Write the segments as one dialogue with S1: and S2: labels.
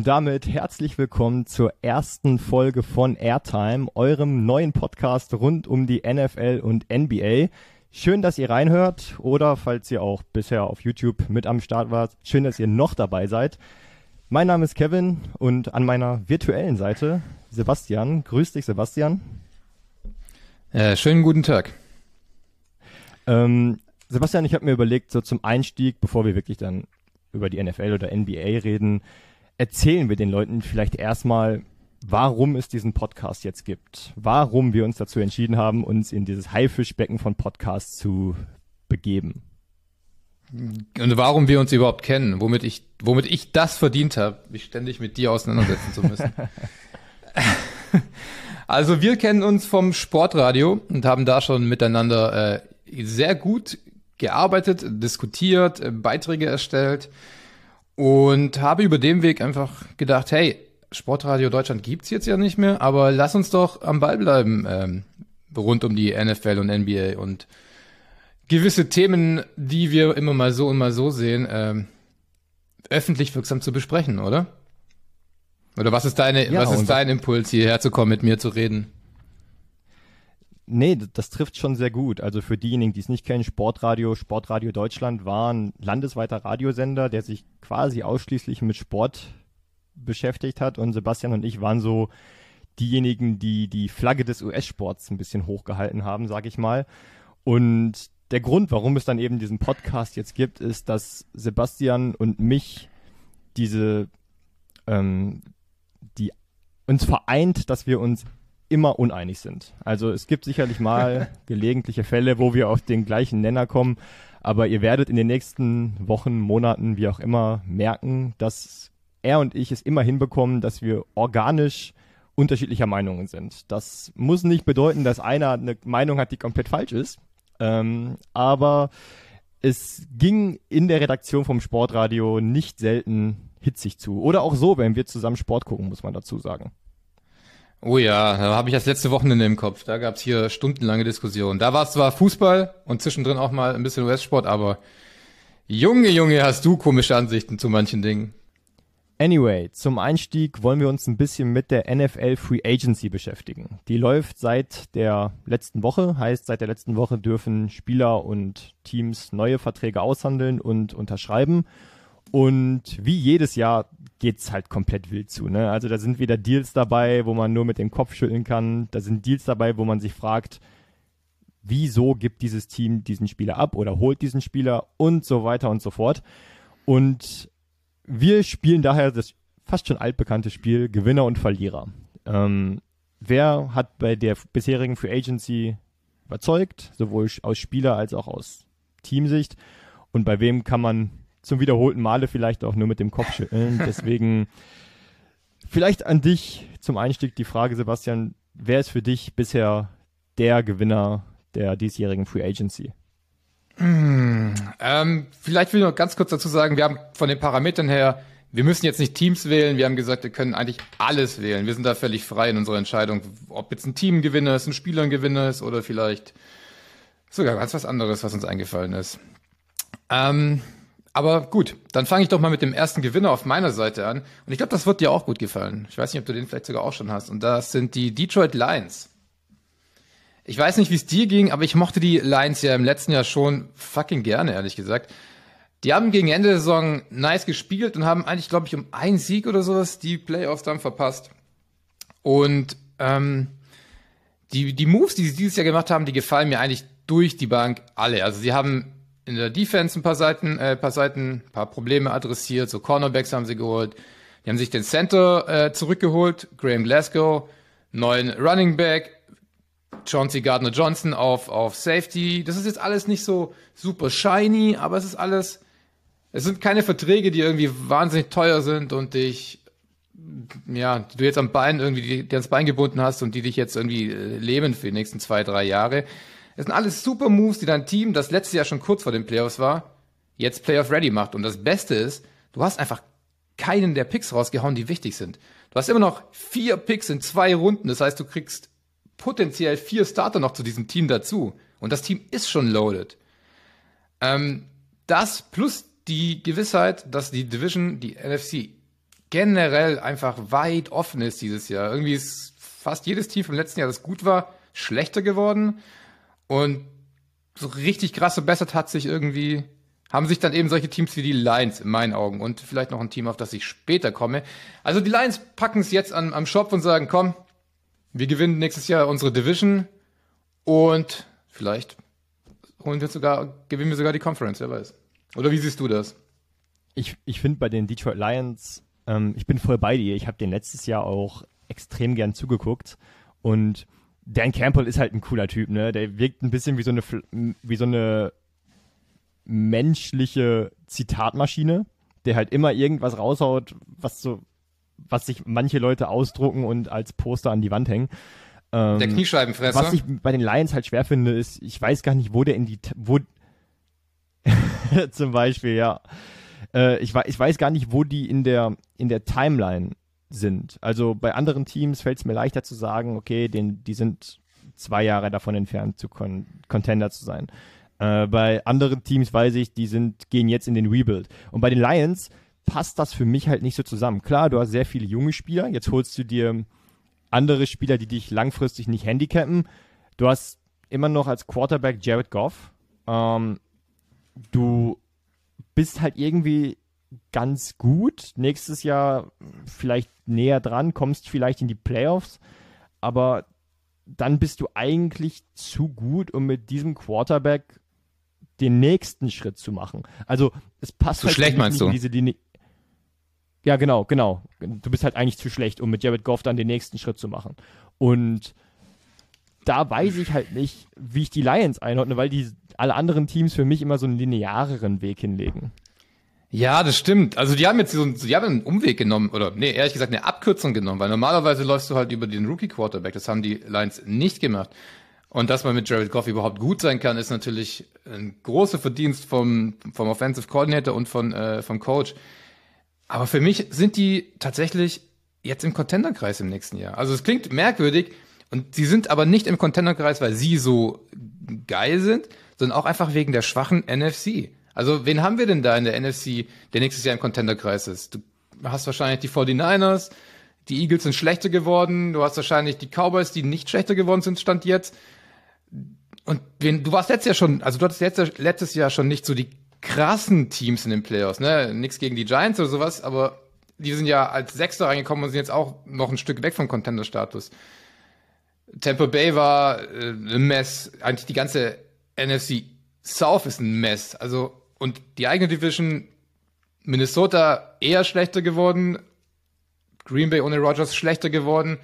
S1: Und damit herzlich willkommen zur ersten Folge von Airtime, eurem neuen Podcast rund um die NFL und NBA. Schön, dass ihr reinhört oder falls ihr auch bisher auf YouTube mit am Start wart, schön, dass ihr noch dabei seid. Mein Name ist Kevin und an meiner virtuellen Seite Sebastian. Grüß dich, Sebastian.
S2: Äh, schönen guten Tag.
S1: Ähm, Sebastian, ich habe mir überlegt, so zum Einstieg, bevor wir wirklich dann über die NFL oder NBA reden, erzählen wir den Leuten vielleicht erstmal, warum es diesen Podcast jetzt gibt. Warum wir uns dazu entschieden haben, uns in dieses Haifischbecken von Podcasts zu begeben.
S2: Und warum wir uns überhaupt kennen, womit ich, womit ich das verdient habe, mich ständig mit dir auseinandersetzen zu müssen. also wir kennen uns vom Sportradio und haben da schon miteinander äh, sehr gut gearbeitet, diskutiert, äh, Beiträge erstellt und habe über den Weg einfach gedacht, hey, Sportradio Deutschland gibt's jetzt ja nicht mehr, aber lass uns doch am Ball bleiben ähm, rund um die NFL und NBA und gewisse Themen, die wir immer mal so und mal so sehen, ähm, öffentlich wirksam zu besprechen, oder? Oder was ist deine,
S1: Ja,
S2: was ist dein Impuls, hierher zu kommen, mit mir zu reden?
S1: Nee, das trifft schon sehr gut. Also für diejenigen, die es nicht kennen, Sportradio, Sportradio Deutschland war ein landesweiter Radiosender, der sich quasi ausschließlich mit Sport beschäftigt hat. Und Sebastian und ich waren so diejenigen, die die Flagge des US-Sports ein bisschen hochgehalten haben, sag ich mal. Und der Grund, warum es dann eben diesen Podcast jetzt gibt, ist, dass Sebastian und mich diese, ähm, die uns vereint, dass wir uns immer uneinig sind. Also es gibt sicherlich mal gelegentliche Fälle, wo wir auf den gleichen Nenner kommen, aber ihr werdet in den nächsten Wochen, Monaten, wie auch immer, merken, dass er und ich es immer hinbekommen, dass wir organisch unterschiedlicher Meinungen sind. Das muss nicht bedeuten, dass einer eine Meinung hat, die komplett falsch ist, ähm, aber es ging in der Redaktion vom Sportradio nicht selten hitzig zu. Oder auch so, wenn wir zusammen Sport gucken, muss man dazu sagen.
S2: Oh ja, da habe ich das letzte Wochenende im Kopf. Da gab's hier stundenlange Diskussionen. Da war es zwar Fußball und zwischendrin auch mal ein bisschen US-Sport, aber Junge, Junge, hast du komische Ansichten zu manchen Dingen.
S1: Anyway, zum Einstieg wollen wir uns ein bisschen mit der NFL Free Agency beschäftigen. Die läuft seit der letzten Woche, heißt seit der letzten Woche dürfen Spieler und Teams neue Verträge aushandeln und unterschreiben. Und wie jedes Jahr geht's halt komplett wild zu. Ne? Also da sind wieder Deals dabei, wo man nur mit dem Kopf schütteln kann. Da sind Deals dabei, wo man sich fragt, wieso gibt dieses Team diesen Spieler ab oder holt diesen Spieler und so weiter und so fort. Und wir spielen daher das fast schon altbekannte Spiel Gewinner und Verlierer. Ähm, wer hat bei der bisherigen Free Agency überzeugt, sowohl aus Spieler als auch aus Teamsicht? Und bei wem kann man zum wiederholten Male vielleicht auch nur mit dem Kopf schütteln? Deswegen vielleicht an dich zum Einstieg die Frage, Sebastian, wer ist für dich bisher der Gewinner der diesjährigen Free Agency?
S2: Ähm, vielleicht will ich noch ganz kurz dazu sagen, wir haben von den Parametern her, wir müssen jetzt nicht Teams wählen, wir haben gesagt, wir können eigentlich alles wählen. Wir sind da völlig frei in unserer Entscheidung, ob jetzt ein Team Gewinner ist, ein Spieler ist oder vielleicht sogar ganz was anderes, was uns eingefallen ist. Ähm, aber gut, dann fange ich doch mal mit dem ersten Gewinner auf meiner Seite an. Und ich glaube, das wird dir auch gut gefallen. Ich weiß nicht, ob du den vielleicht sogar auch schon hast. Und das sind die Detroit Lions. Ich weiß nicht, wie es dir ging, aber ich mochte die Lions ja im letzten Jahr schon fucking gerne, ehrlich gesagt. Die haben gegen Ende der Saison nice gespielt und haben eigentlich, glaube ich, um einen Sieg oder sowas die Playoffs dann verpasst. Und ähm, die, die Moves, die sie dieses Jahr gemacht haben, die gefallen mir eigentlich durch die Bank alle. Also sie haben in der Defense ein paar Seiten, äh, paar Seiten, paar Probleme adressiert. So Cornerbacks haben sie geholt. Die haben sich den Center äh, zurückgeholt, Graham Glasgow, neuen Running Back, Chauncey Gardner Johnson auf, auf Safety. Das ist jetzt alles nicht so super shiny, aber es ist alles, es sind keine Verträge, die irgendwie wahnsinnig teuer sind und dich, ja, du jetzt am Bein irgendwie, die, die ans Bein gebunden hast und die dich jetzt irgendwie äh, leben für die nächsten zwei, drei Jahre. Es sind alles super Moves, die dein Team, das letztes Jahr schon kurz vor den Playoffs war, jetzt Playoff ready macht. Und das Beste ist, du hast einfach keinen der Picks rausgehauen, die wichtig sind. Du hast immer noch vier Picks in zwei Runden. Das heißt, du kriegst potenziell vier Starter noch zu diesem Team dazu. Und das Team ist schon loaded. Ähm, das plus die Gewissheit, dass die Division, die NFC, generell einfach weit offen ist dieses Jahr. Irgendwie ist fast jedes Team vom letzten Jahr, das gut war, schlechter geworden. Und so richtig krass verbessert hat sich irgendwie, haben sich dann eben solche Teams wie die Lions in meinen Augen und vielleicht noch ein Team, auf das ich später komme. Also die Lions packen es jetzt an, am Shop und sagen, komm, wir gewinnen nächstes Jahr unsere Division und vielleicht holen wir sogar, gewinnen wir sogar die Conference, wer weiß. Oder wie siehst du das?
S1: Ich, ich finde bei den Detroit Lions, ähm, ich bin voll bei dir. Ich habe den letztes Jahr auch extrem gern zugeguckt und Dan Campbell ist halt ein cooler Typ, ne? Der wirkt ein bisschen wie so eine wie so eine menschliche Zitatmaschine, der halt immer irgendwas raushaut, was so was sich manche Leute ausdrucken und als Poster an die Wand hängen.
S2: Ähm, der Kniescheibenfresser.
S1: Was ich bei den Lions halt schwer finde, ist, ich weiß gar nicht, wo der in die, wo, zum Beispiel, ja. Äh, ich, ich weiß gar nicht, wo die in der, in der Timeline sind. Also bei anderen Teams fällt es mir leichter zu sagen, okay, den, die sind zwei Jahre davon entfernt, zu Con Contender zu sein. Äh, bei anderen Teams weiß ich, die sind, gehen jetzt in den Rebuild. Und bei den Lions passt das für mich halt nicht so zusammen. Klar, du hast sehr viele junge Spieler. Jetzt holst du dir andere Spieler, die dich langfristig nicht handicappen. Du hast immer noch als Quarterback Jared Goff. Ähm, du bist halt irgendwie ganz gut. Nächstes Jahr vielleicht näher dran, kommst vielleicht in die Playoffs, aber dann bist du eigentlich zu gut, um mit diesem Quarterback den nächsten Schritt zu machen. Also es passt
S2: zu
S1: halt
S2: schlecht, meinst
S1: nicht
S2: du?
S1: diese Linie. Ja, genau, genau. Du bist halt eigentlich zu schlecht, um mit Jared Goff dann den nächsten Schritt zu machen. Und da weiß ich halt nicht, wie ich die Lions einordne, weil die alle anderen Teams für mich immer so einen lineareren Weg hinlegen.
S2: Ja, das stimmt. Also die haben jetzt so einen, die haben einen Umweg genommen, oder nee, ehrlich gesagt eine Abkürzung genommen, weil normalerweise läufst du halt über den Rookie Quarterback. Das haben die Lions nicht gemacht. Und dass man mit Jared Goff überhaupt gut sein kann, ist natürlich ein großer Verdienst vom, vom Offensive Coordinator und von, äh, vom Coach. Aber für mich sind die tatsächlich jetzt im Contenderkreis im nächsten Jahr. Also es klingt merkwürdig und sie sind aber nicht im Contenderkreis, weil sie so geil sind, sondern auch einfach wegen der schwachen NFC. Also wen haben wir denn da in der NFC, der nächstes Jahr im Contenderkreis ist? Du hast wahrscheinlich die 49ers, die Eagles sind schlechter geworden, du hast wahrscheinlich die Cowboys, die nicht schlechter geworden sind, stand jetzt. Und wen, du warst letztes Jahr schon, also du hattest letztes, letztes Jahr schon nicht so die krassen Teams in den Playoffs, ne? Nix gegen die Giants oder sowas, aber die sind ja als Sechster reingekommen und sind jetzt auch noch ein Stück weg vom Contender-Status. Tampa Bay war äh, ein Mess. Eigentlich die ganze NFC South ist ein Mess. Also, und die eigene Division, Minnesota eher schlechter geworden. Green Bay ohne Rogers schlechter geworden.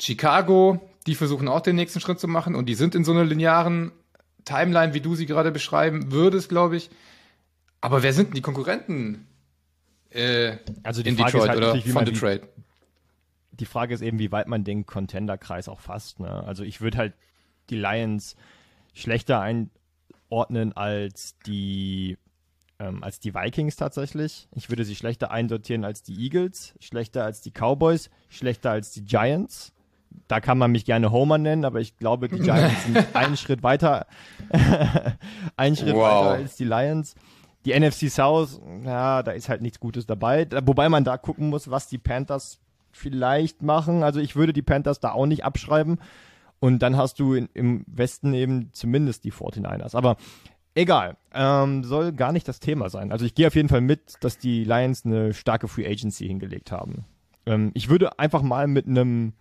S2: Chicago, die versuchen auch den nächsten Schritt zu machen und die sind in so einer linearen Timeline, wie du sie gerade beschreiben würdest, glaube ich. Aber wer sind denn die Konkurrenten äh,
S1: Also die
S2: in
S1: Frage
S2: Detroit
S1: ist halt
S2: oder
S1: wie
S2: von Detroit?
S1: die Frage ist eben, wie weit man den Contender-Kreis auch fasst. Ne? Also ich würde halt die Lions schlechter einordnen als die ähm, als die Vikings tatsächlich. Ich würde sie schlechter einsortieren als die Eagles, schlechter als die Cowboys, schlechter als die Giants. Da kann man mich gerne Homer nennen, aber ich glaube, die Giants sind einen Schritt weiter, einen Schritt
S2: Wow.
S1: weiter als die Lions. Die NFC South, ja, da ist halt nichts Gutes dabei. Da- Wobei man da gucken muss, was die Panthers vielleicht machen. Also ich würde die Panthers da auch nicht abschreiben. Und dann hast du in, im Westen eben zumindest die 49ers. Aber egal, ähm, soll gar nicht das Thema sein. Also ich gehe auf jeden Fall mit, dass die Lions eine starke Free Agency hingelegt haben. Ähm, ich würde einfach mal mit einem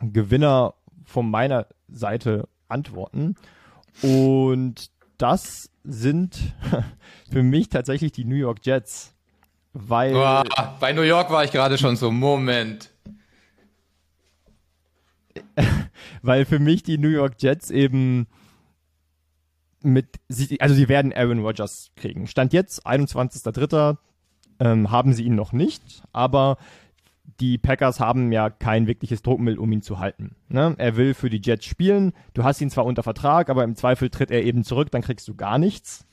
S1: Gewinner von meiner Seite antworten. Und das sind für mich tatsächlich die New York Jets. Weil
S2: Boah, bei New York war ich gerade schon so, Moment.
S1: weil für mich die New York Jets eben mit, also sie werden Aaron Rodgers kriegen. Stand jetzt, 21.03., ähm, haben sie ihn noch nicht, aber die Packers haben ja kein wirkliches Druckmittel, um ihn zu halten. Ne? Er will für die Jets spielen, du hast ihn zwar unter Vertrag, aber im Zweifel tritt er eben zurück, dann kriegst du gar nichts.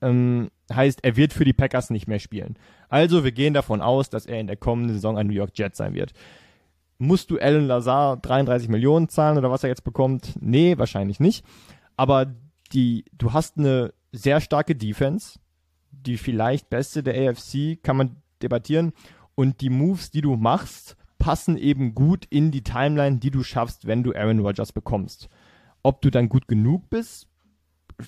S1: Ähm, Heißt, er wird für die Packers nicht mehr spielen. Also, wir gehen davon aus, dass er in der kommenden Saison ein New York Jet sein wird. Musst du Alan Lazar 33 Millionen zahlen oder was er jetzt bekommt? Nee, wahrscheinlich nicht. Aber die, du hast eine sehr starke Defense, die vielleicht beste der AFC, kann man debattieren. Und die Moves, die du machst, passen eben gut in die Timeline, die du schaffst, wenn du Aaron Rodgers bekommst. Ob du dann gut genug bist,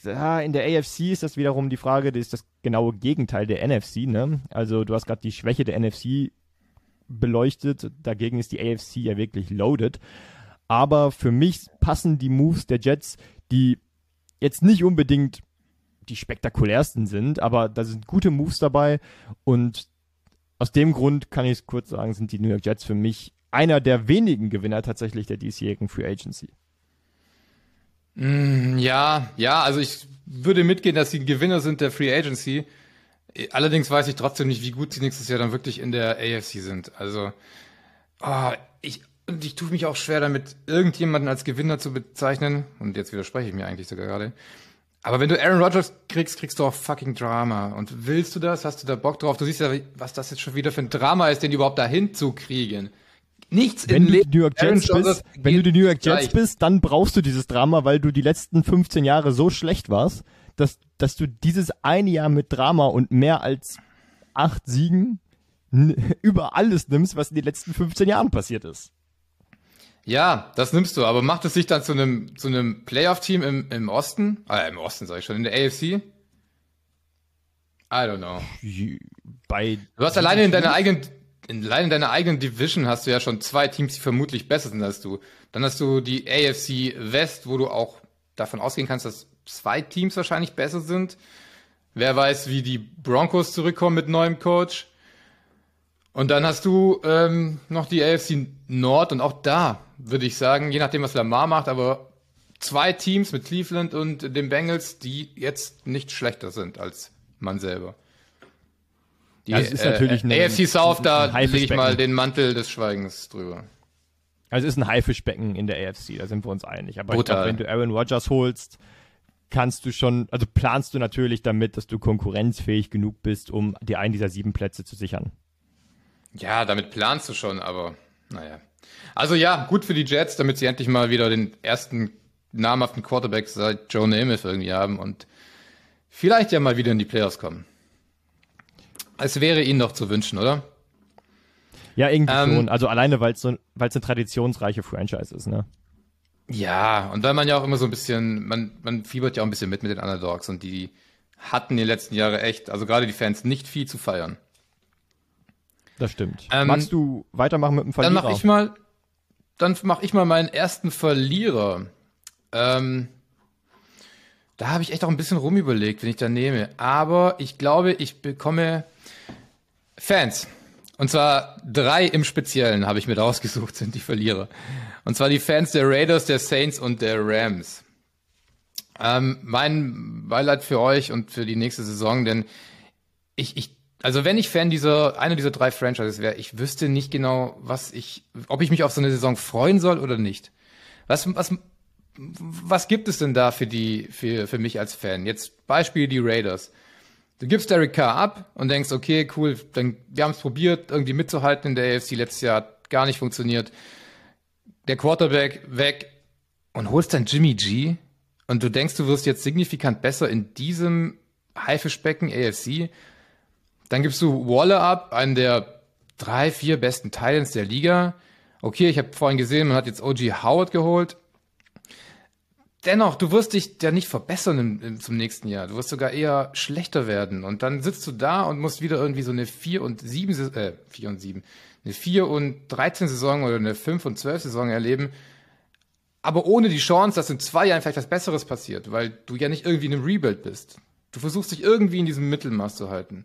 S1: ja, in der AFC ist das wiederum die Frage, das ist das genaue Gegenteil der NFC, ne? Also du hast gerade die Schwäche der NFC beleuchtet, dagegen ist die AFC ja wirklich loaded. Aber für mich passen die Moves der Jets, die jetzt nicht unbedingt die spektakulärsten sind, aber da sind gute Moves dabei und aus dem Grund kann ich es kurz sagen, sind die New York Jets für mich einer der wenigen Gewinner tatsächlich der diesjährigen Free Agency.
S2: Mm, ja, ja, also ich würde mitgehen, dass sie Gewinner sind der Free Agency. Allerdings weiß ich trotzdem nicht, wie gut sie nächstes Jahr dann wirklich in der AFC sind. Also, oh, ich, und ich tue mich auch schwer damit, irgendjemanden als Gewinner zu bezeichnen. Und jetzt widerspreche ich mir eigentlich sogar gerade. Aber wenn du Aaron Rodgers kriegst, kriegst du auch fucking Drama. Und willst du das? Hast du da Bock drauf? Du siehst ja, was das jetzt schon wieder für ein Drama ist, den überhaupt dahin zu kriegen. Nichts
S1: wenn
S2: im
S1: du New York Jets
S2: Aaron
S1: bist, wenn du die New York Jets
S2: leicht.
S1: bist, dann brauchst du dieses Drama, weil du die letzten 15 Jahre so schlecht warst, dass, dass du dieses eine Jahr mit Drama und mehr als acht Siegen über alles nimmst, was in den letzten 15 Jahren passiert ist.
S2: Ja, das nimmst du, aber macht es sich dann zu einem zu einem Playoff-Team im, im Osten? Ah, im Osten sag ich schon, in der AFC? I don't know.
S1: Bei
S2: Du hast alleine in deiner eigenen in, allein in deiner eigenen Division hast du ja schon zwei Teams, die vermutlich besser sind als du. Dann hast du die AFC West, wo du auch davon ausgehen kannst, dass zwei Teams wahrscheinlich besser sind. Wer weiß, wie die Broncos zurückkommen mit neuem Coach. Und dann hast du ähm, noch die AFC Nord und auch da würde ich sagen, je nachdem, was Lamar macht, aber zwei Teams mit Cleveland und den Bengals, die jetzt nicht schlechter sind als man selber. Die
S1: Ja, ist natürlich
S2: äh,
S1: ein-
S2: AFC South, da lege ich mal den Mantel des Schweigens drüber.
S1: Also es ist ein Haifischbecken in der AFC, da sind wir uns einig. Aber
S2: Brutal.
S1: glaube, wenn du Aaron Rodgers holst, kannst du schon, also planst du natürlich damit, dass du konkurrenzfähig genug bist, um dir einen dieser sieben Plätze zu sichern.
S2: Ja, damit planst du schon, aber naja. Also ja, gut für die Jets, damit sie endlich mal wieder den ersten namhaften Quarterback seit Joe Namath irgendwie haben und vielleicht ja mal wieder in die Playoffs kommen. Es wäre ihnen doch zu wünschen, oder?
S1: Ja, irgendwie
S2: Ähm,
S1: schon. Also alleine, weil es so, weil es eine traditionsreiche Franchise ist, ne?
S2: Ja, und weil man ja auch immer so ein bisschen, man, man fiebert ja auch ein bisschen mit mit den Underdogs und die hatten die letzten Jahre echt, also gerade die Fans, nicht viel zu feiern.
S1: Das stimmt.
S2: Ähm,
S1: Magst du weitermachen mit dem
S2: Dann
S1: Verlierer?
S2: mache ich mal, dann mache ich mal meinen ersten Verlierer. Ähm, da habe ich echt auch ein bisschen rumüberlegt, wenn ich da nehme. Aber ich glaube, ich bekomme Fans. Und zwar drei im Speziellen habe ich mir da ausgesucht, sind die Verlierer. Und zwar die Fans der Raiders, der Saints und der Rams. Ähm, mein Beileid für euch und für die nächste Saison, denn ich, ich, also wenn ich Fan dieser, einer dieser drei Franchises wäre, ich wüsste nicht genau, was ich, ob ich mich auf so eine Saison freuen soll oder nicht. Was, was, was gibt es denn da für die, für, für mich als Fan? Jetzt Beispiel die Raiders. Du gibst Derek Carr ab und denkst, okay, cool, dann, wir haben es probiert, irgendwie mitzuhalten in der AFC letztes Jahr, hat gar nicht funktioniert. Der Quarterback weg und holst dann Jimmy G und du denkst, du wirst jetzt signifikant besser in diesem Haifischbecken AFC. Dann gibst du Waller ab, einen der drei, vier besten Titans der Liga. Okay, ich habe vorhin gesehen, man hat jetzt OG Howard geholt. Dennoch, du wirst dich ja nicht verbessern im, im, zum nächsten Jahr. Du wirst sogar eher schlechter werden. Und dann sitzt du da und musst wieder irgendwie so eine 4 und 7, Sa- äh, 4 und 7, eine 4 und 13 Saison oder eine 5 und 12 Saison erleben. Aber ohne die Chance, dass in zwei Jahren vielleicht was Besseres passiert, weil du ja nicht irgendwie in einem Rebuild bist. Du versuchst dich irgendwie in diesem Mittelmaß zu halten.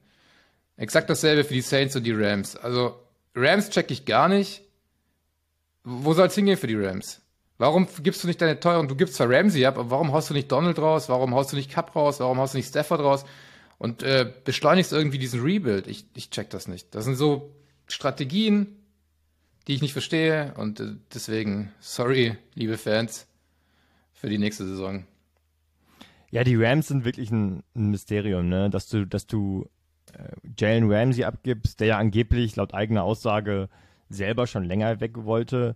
S2: Exakt dasselbe für die Saints und die Rams. Also Rams check ich gar nicht. Wo soll's hingehen für die Rams? Warum gibst du nicht deine teuren, du gibst zwar Ramsey ab, aber warum haust du nicht Donald raus? Warum haust du nicht Cup raus? Warum haust du nicht Stafford raus? Und äh, beschleunigst irgendwie diesen Rebuild? Ich, ich check das nicht. Das sind so Strategien, die ich nicht verstehe und äh, deswegen, sorry, liebe Fans, für die nächste Saison.
S1: Ja, die Rams sind wirklich ein, ein Mysterium, ne? Dass du, dass du Jalen Ramsey abgibst, der ja angeblich laut eigener Aussage selber schon länger weg wollte.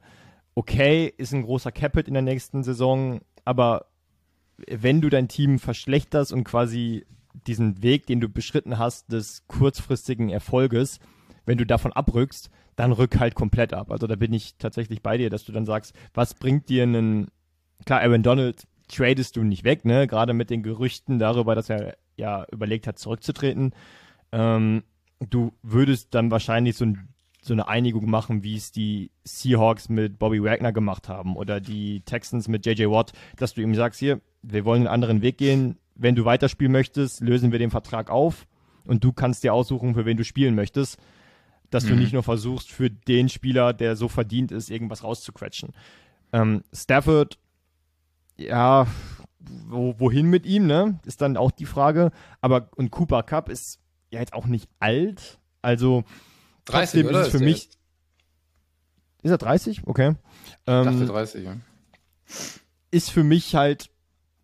S1: Okay, ist ein großer Capit in der nächsten Saison, aber wenn du dein Team verschlechterst und quasi diesen Weg, den du beschritten hast, des kurzfristigen Erfolges, wenn du davon abrückst, dann rück halt komplett ab. Also da bin ich tatsächlich bei dir, dass du dann sagst, was bringt dir einen, klar, Aaron Donald tradest du nicht weg, ne? Gerade mit den Gerüchten darüber, dass er ja überlegt hat, zurückzutreten. Ähm, du würdest dann wahrscheinlich so, ein, so, eine Einigung machen, wie es die Seahawks mit Bobby Wagner gemacht haben oder die Texans mit JJ Watt, dass du ihm sagst, hier, wir wollen einen anderen Weg gehen. Wenn du weiterspielen möchtest, lösen wir den Vertrag auf und du kannst dir aussuchen, für wen du spielen möchtest. Dass mhm. du nicht nur versuchst, für den Spieler, der so verdient ist, irgendwas rauszuquetschen. Ähm, Stafford, ja, wo, wohin mit ihm, ne? Ist dann auch die Frage. Aber und Cooper Cup ist ja jetzt auch nicht alt. Also
S2: 30, oder?
S1: ist es für mich. Jetzt? Ist er 30? Okay.
S2: Ähm, ich dachte 30, ja.
S1: Ist für mich halt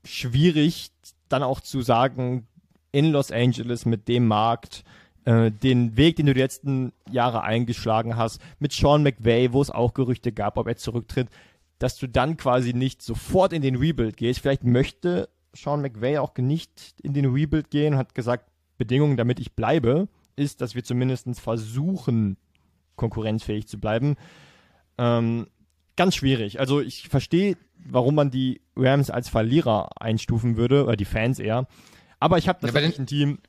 S1: schwierig, dann auch zu sagen, in Los Angeles mit dem Markt, äh, den Weg, den du die letzten Jahre eingeschlagen hast, mit Sean McVay, wo es auch Gerüchte gab, ob er zurücktritt, dass du dann quasi nicht sofort in den Rebuild gehst. Vielleicht möchte Sean McVay auch nicht in den Rebuild gehen, hat gesagt, Bedingung, damit ich bleibe, ist, dass wir zumindest versuchen, konkurrenzfähig zu bleiben. Ähm, ganz schwierig. Also ich verstehe, warum man die Rams als Verlierer einstufen würde, oder die Fans eher. Aber ich habe tatsächlich ja, ein Team.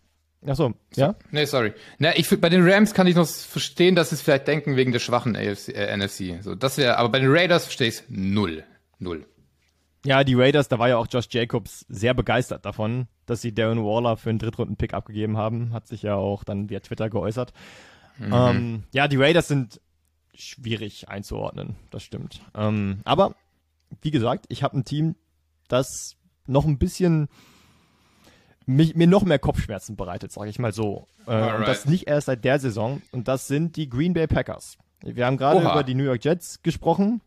S1: Achso, ja?
S2: Nee, sorry. Na, ich, bei den Rams kann ich noch verstehen, dass sie es vielleicht denken wegen der schwachen AFC, äh, NFC. So, das wäre, aber bei den Raiders verstehe ich es null. Null.
S1: Ja, die Raiders, da war ja auch Josh Jacobs sehr begeistert davon, dass sie Darren Waller für einen Drittrunden-Pick abgegeben haben. Hat sich ja auch dann via Twitter geäußert. Mhm. Ähm, ja, die Raiders sind schwierig einzuordnen, das stimmt. Ähm, aber, wie gesagt, ich habe ein Team, das noch ein bisschen mich, mir noch mehr Kopfschmerzen bereitet, sage ich mal so. Äh, und das nicht erst seit der Saison. Und das sind die Green Bay Packers. Wir haben gerade über die New York Jets gesprochen.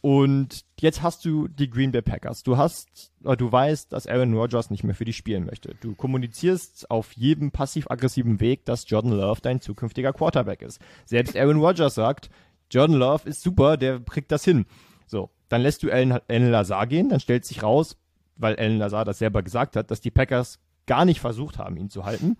S1: Und jetzt hast du die Green Bay Packers. Du hast, oder du weißt, dass Aaron Rodgers nicht mehr für dich spielen möchte. Du kommunizierst auf jedem passiv-aggressiven Weg, dass Jordan Love dein zukünftiger Quarterback ist. Selbst Aaron Rodgers sagt, Jordan Love ist super, der kriegt das hin. So, dann lässt du Alan Lazar gehen, dann stellt sich raus, weil Alan Lazar das selber gesagt hat, dass die Packers gar nicht versucht haben, ihn zu halten.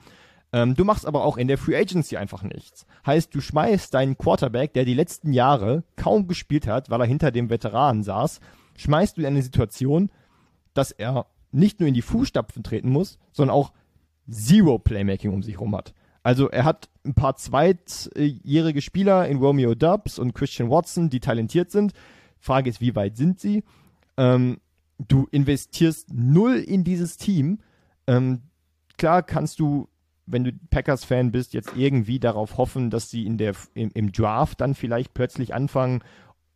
S1: Ähm, du machst aber auch in der Free Agency einfach nichts. Heißt, du schmeißt deinen Quarterback, der die letzten Jahre kaum gespielt hat, weil er hinter dem Veteran saß, schmeißt du in eine Situation, dass er nicht nur in die Fußstapfen treten muss, sondern auch Zero Playmaking um sich herum hat. Also er hat ein paar zweitjährige Spieler in Romeo Dubs und Christian Watson, die talentiert sind. Frage ist, wie weit sind sie? Ähm, du investierst null in dieses Team. Ähm, klar kannst du wenn du Packers-Fan bist, jetzt irgendwie darauf hoffen, dass sie in der, im, im Draft dann vielleicht plötzlich anfangen,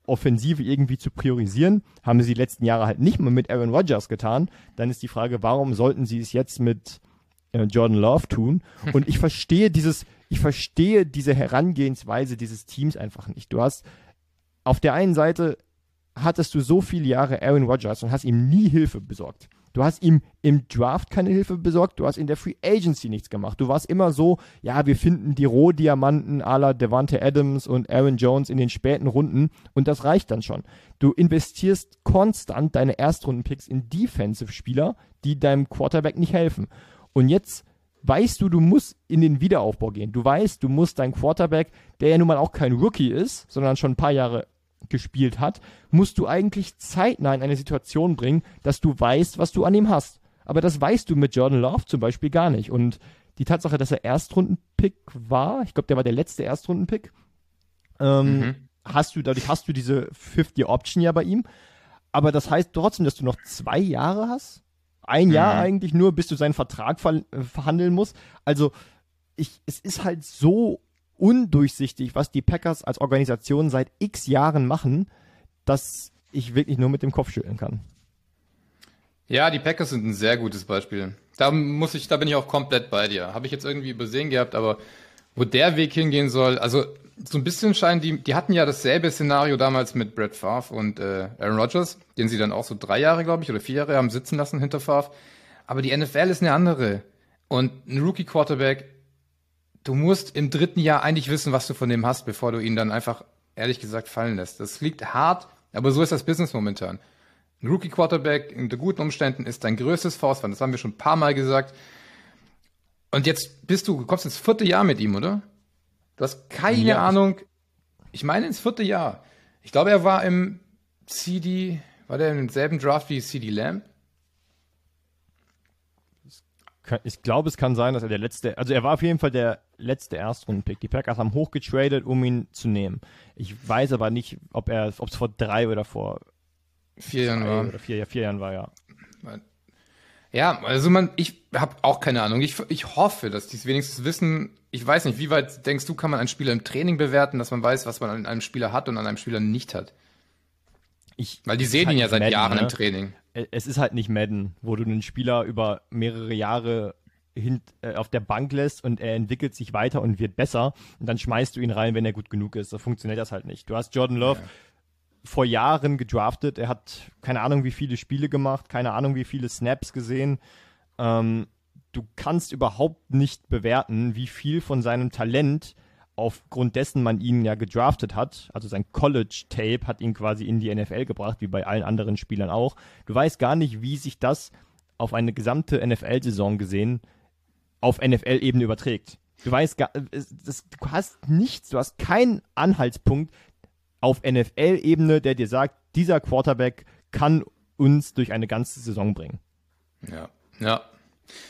S1: Offensive irgendwie zu priorisieren. Haben sie die letzten Jahre halt nicht mal mit Aaron Rodgers getan. Dann ist die Frage, warum sollten sie es jetzt mit äh, Jordan Love tun? Und ich verstehe dieses, ich verstehe diese Herangehensweise dieses Teams einfach nicht. Du hast auf der einen Seite hattest du so viele Jahre Aaron Rodgers und hast ihm nie Hilfe besorgt. Du hast ihm im Draft keine Hilfe besorgt, du hast in der Free Agency nichts gemacht. Du warst immer so, ja, wir finden die Rohdiamanten à la Devante Adams und Aaron Jones in den späten Runden und das reicht dann schon. Du investierst konstant deine Erstrundenpicks in Defensive-Spieler, die deinem Quarterback nicht helfen. Und jetzt weißt du, du musst in den Wiederaufbau gehen. Du weißt, du musst dein Quarterback, der ja nun mal auch kein Rookie ist, sondern schon ein paar Jahre gespielt hat, musst du eigentlich zeitnah in eine Situation bringen, dass du weißt, was du an ihm hast. Aber das weißt du mit Jordan Love zum Beispiel gar nicht. Und die Tatsache, dass er Erstrundenpick war, ich glaube, der war der letzte Erstrundenpick, ähm, mhm. hast du, dadurch hast du diese 50-Option ja bei ihm. Aber das heißt trotzdem, dass du noch zwei Jahre hast. Ein mhm. Jahr eigentlich nur, bis du seinen Vertrag ver verhandeln musst. Also, ich, es ist halt so undurchsichtig, was die Packers als Organisation seit x Jahren machen, dass ich wirklich nur mit dem Kopf schütteln kann.
S2: Ja, die Packers sind ein sehr gutes Beispiel. Da muss ich, da bin ich auch komplett bei dir. Habe ich jetzt irgendwie übersehen gehabt, aber wo der Weg hingehen soll, also so ein bisschen scheinen die, die hatten ja dasselbe Szenario damals mit Brett Favre und äh, Aaron Rodgers, den sie dann auch so drei Jahre, glaube ich, oder vier Jahre haben sitzen lassen hinter Favre. aber die NFL ist eine andere. Und ein Rookie-Quarterback, du musst im dritten Jahr eigentlich wissen, was du von dem hast, bevor du ihn dann einfach, ehrlich gesagt, fallen lässt. Das liegt hart, aber so ist das Business momentan. Ein Rookie-Quarterback unter guten Umständen ist dein größtes Faustpfand. Das haben wir schon ein paar Mal gesagt. Und jetzt bist du, du kommst ins vierte Jahr mit ihm, oder? Du hast keine
S1: Ja,
S2: Ahnung. Ich meine ins vierte Jahr. Ich glaube, er war im CD, war der im selben Draft wie CD Lamb?
S1: Ich glaube, es kann sein, dass er der letzte, also er war auf jeden Fall der letzte Erstrundenpick. Die Packers haben hochgetradet, um ihn zu nehmen. Ich weiß aber nicht, ob er, ob es vor drei oder vor
S2: Vier Jahren war.
S1: oder vier, vier Jahren war, ja.
S2: Ja, also man, ich habe auch keine Ahnung. Ich, ich hoffe, dass die es wenigstens wissen. Ich weiß nicht, wie weit denkst du, kann man einen Spieler im Training bewerten, dass man weiß, was man an einem Spieler hat und an einem Spieler nicht hat?
S1: Ich,
S2: Weil die sehen
S1: halt
S2: ihn ja seit
S1: Madden,
S2: Jahren
S1: ne?
S2: im Training.
S1: es ist halt nicht Madden, wo du einen Spieler über mehrere Jahre hin, äh, auf der Bank lässt und er entwickelt sich weiter und wird besser und dann schmeißt du ihn rein, wenn er gut genug ist. So funktioniert das halt nicht. Du hast Jordan Love vor Jahren gedraftet. Er hat keine Ahnung, wie viele Spiele gemacht, keine Ahnung, wie viele Snaps gesehen. Ähm, du kannst überhaupt nicht bewerten, wie viel von seinem Talent aufgrund dessen man ihn ja gedraftet hat, also sein College-Tape hat ihn quasi in die NFL gebracht, wie bei allen anderen Spielern auch. Du weißt gar nicht, wie sich das auf eine gesamte NFL-Saison gesehen auf NFL-Ebene überträgt. Du weißt gar, es- das, du hast nichts, du hast keinen Anhaltspunkt auf NFL-Ebene, der dir sagt, dieser Quarterback kann uns durch eine ganze Saison bringen.
S2: Ja, ja.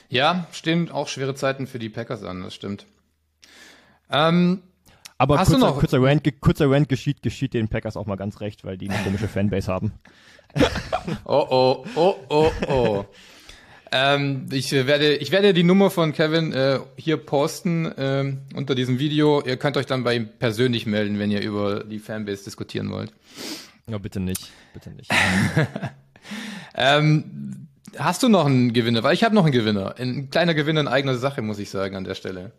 S2: Ja, stehen auch schwere Zeiten für die Packers an, das stimmt. Ähm,
S1: Aber kurzer,
S2: noch-
S1: kurzer Rant, kurzer Rant geschieht, geschieht den Packers auch mal ganz recht, weil die eine komische Fanbase haben.
S2: oh, oh, oh, oh, oh. Ähm, ich äh, werde, ich werde die Nummer von Kevin äh, hier posten ähm, unter diesem Video. Ihr könnt euch dann bei ihm persönlich melden, wenn ihr über die Fanbase diskutieren wollt.
S1: Ja, bitte nicht, bitte nicht.
S2: Ähm, hast du noch einen Gewinner? Weil ich habe noch einen Gewinner. Ein kleiner Gewinner in eigener Sache, muss ich sagen, an der Stelle.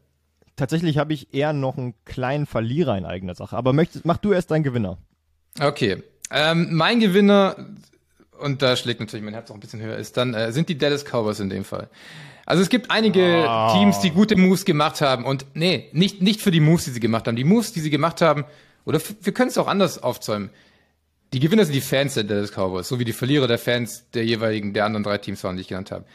S1: Tatsächlich habe ich eher noch einen kleinen Verlierer in eigener Sache. Aber möchtest, mach du erst deinen Gewinner.
S2: Okay. Ähm, mein Gewinner, und da schlägt natürlich mein Herz auch ein bisschen höher, ist dann, äh, sind die Dallas Cowboys in dem Fall. Also es gibt einige
S1: Ah.
S2: Teams, die gute Moves gemacht haben und nee, nicht, nicht für die Moves, die sie gemacht haben. Die Moves, die sie gemacht haben, oder wir können es auch anders aufzäumen. Die Gewinner sind die Fans der Dallas Cowboys, so wie die Verlierer der Fans der jeweiligen, der anderen drei Teams waren, die ich genannt habe.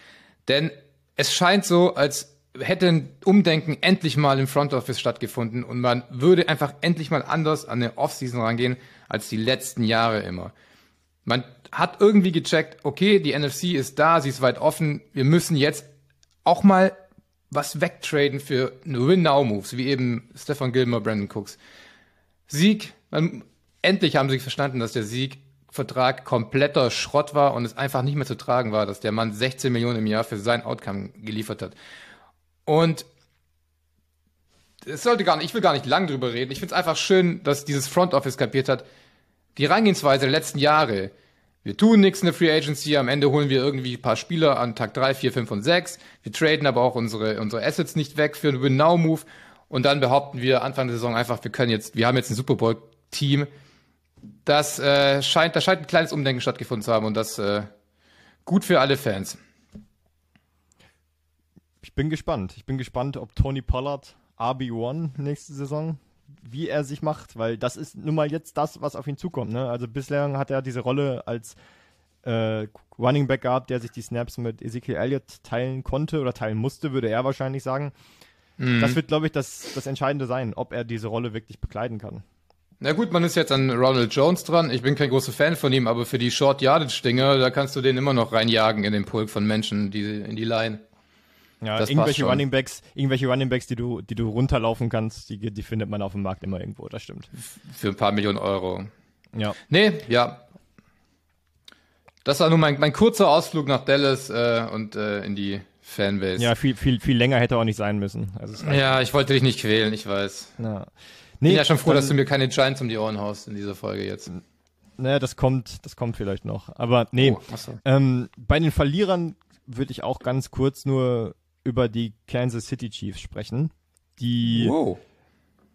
S2: Denn es scheint so, als hätte ein Umdenken endlich mal im Front Office stattgefunden und man würde einfach endlich mal anders an eine Offseason rangehen als die letzten Jahre immer. Man hat irgendwie gecheckt, okay, die NFC ist da, sie ist weit offen, wir müssen jetzt auch mal was wegtraden für Win-Now-Moves, wie eben Stefan Gilmore, Brandon Cooks. Sieg, man, endlich haben sie verstanden, dass der Sieg-Vertrag kompletter Schrott war und es einfach nicht mehr zu tragen war, dass der Mann 16 Millionen im Jahr für sein Outcome geliefert hat. Und es sollte gar nicht, ich will gar nicht lang drüber reden. Ich finde es einfach schön, dass dieses Front Office kapiert hat, die Herangehensweise der letzten Jahre. Wir tun nichts in der Free Agency, am Ende holen wir irgendwie ein paar Spieler an Tag 3, 4, 5 und 6. Wir traden aber auch unsere, unsere Assets nicht weg für einen Win-Now-Move. Und dann behaupten wir Anfang der Saison einfach, wir können jetzt, wir haben jetzt ein Super Bowl-Team. Das äh, scheint, da scheint ein kleines Umdenken stattgefunden zu haben und das äh, gut für alle Fans.
S1: Ich bin gespannt. Ich bin gespannt, ob Tony Pollard RB1 nächste Saison, wie er sich macht, weil das ist nun mal jetzt das, was auf ihn zukommt. Ne? Also bislang hat er diese Rolle als äh, Running Back gehabt, der sich die Snaps mit Ezekiel Elliott teilen konnte oder teilen musste, würde er wahrscheinlich sagen. Das wird, glaube ich, das, das Entscheidende sein, ob er diese Rolle wirklich bekleiden kann.
S2: Na gut, man ist jetzt an Ronald Jones dran. Ich bin kein großer Fan von ihm, aber für die Short Yardage Dinger, da kannst du den immer noch reinjagen in den Pulk von Menschen, die in die Line.
S1: Ja,
S2: Das
S1: irgendwelche
S2: schon.
S1: Running Backs, irgendwelche Running Backs, die du, die du runterlaufen kannst, die, die findet man auf dem Markt immer irgendwo, das stimmt.
S2: Für ein paar Millionen Euro.
S1: Ja.
S2: Nee, ja. Das war nur mein, mein kurzer Ausflug nach Dallas äh, und äh, in die Fanbase.
S1: Ja, viel, viel, viel länger hätte auch nicht sein müssen. Also
S2: ja, ich wollte dich nicht quälen, ich weiß.
S1: Ja.
S2: Bin
S1: Nee,
S2: ja schon froh, dass du mir keine Giants um die Ohren haust in dieser Folge jetzt.
S1: Naja, das kommt, das kommt vielleicht noch. Aber nee,
S2: Oh,
S1: ähm, bei den Verlierern würde ich auch ganz kurz nur über die Kansas City Chiefs sprechen, die
S2: Wow.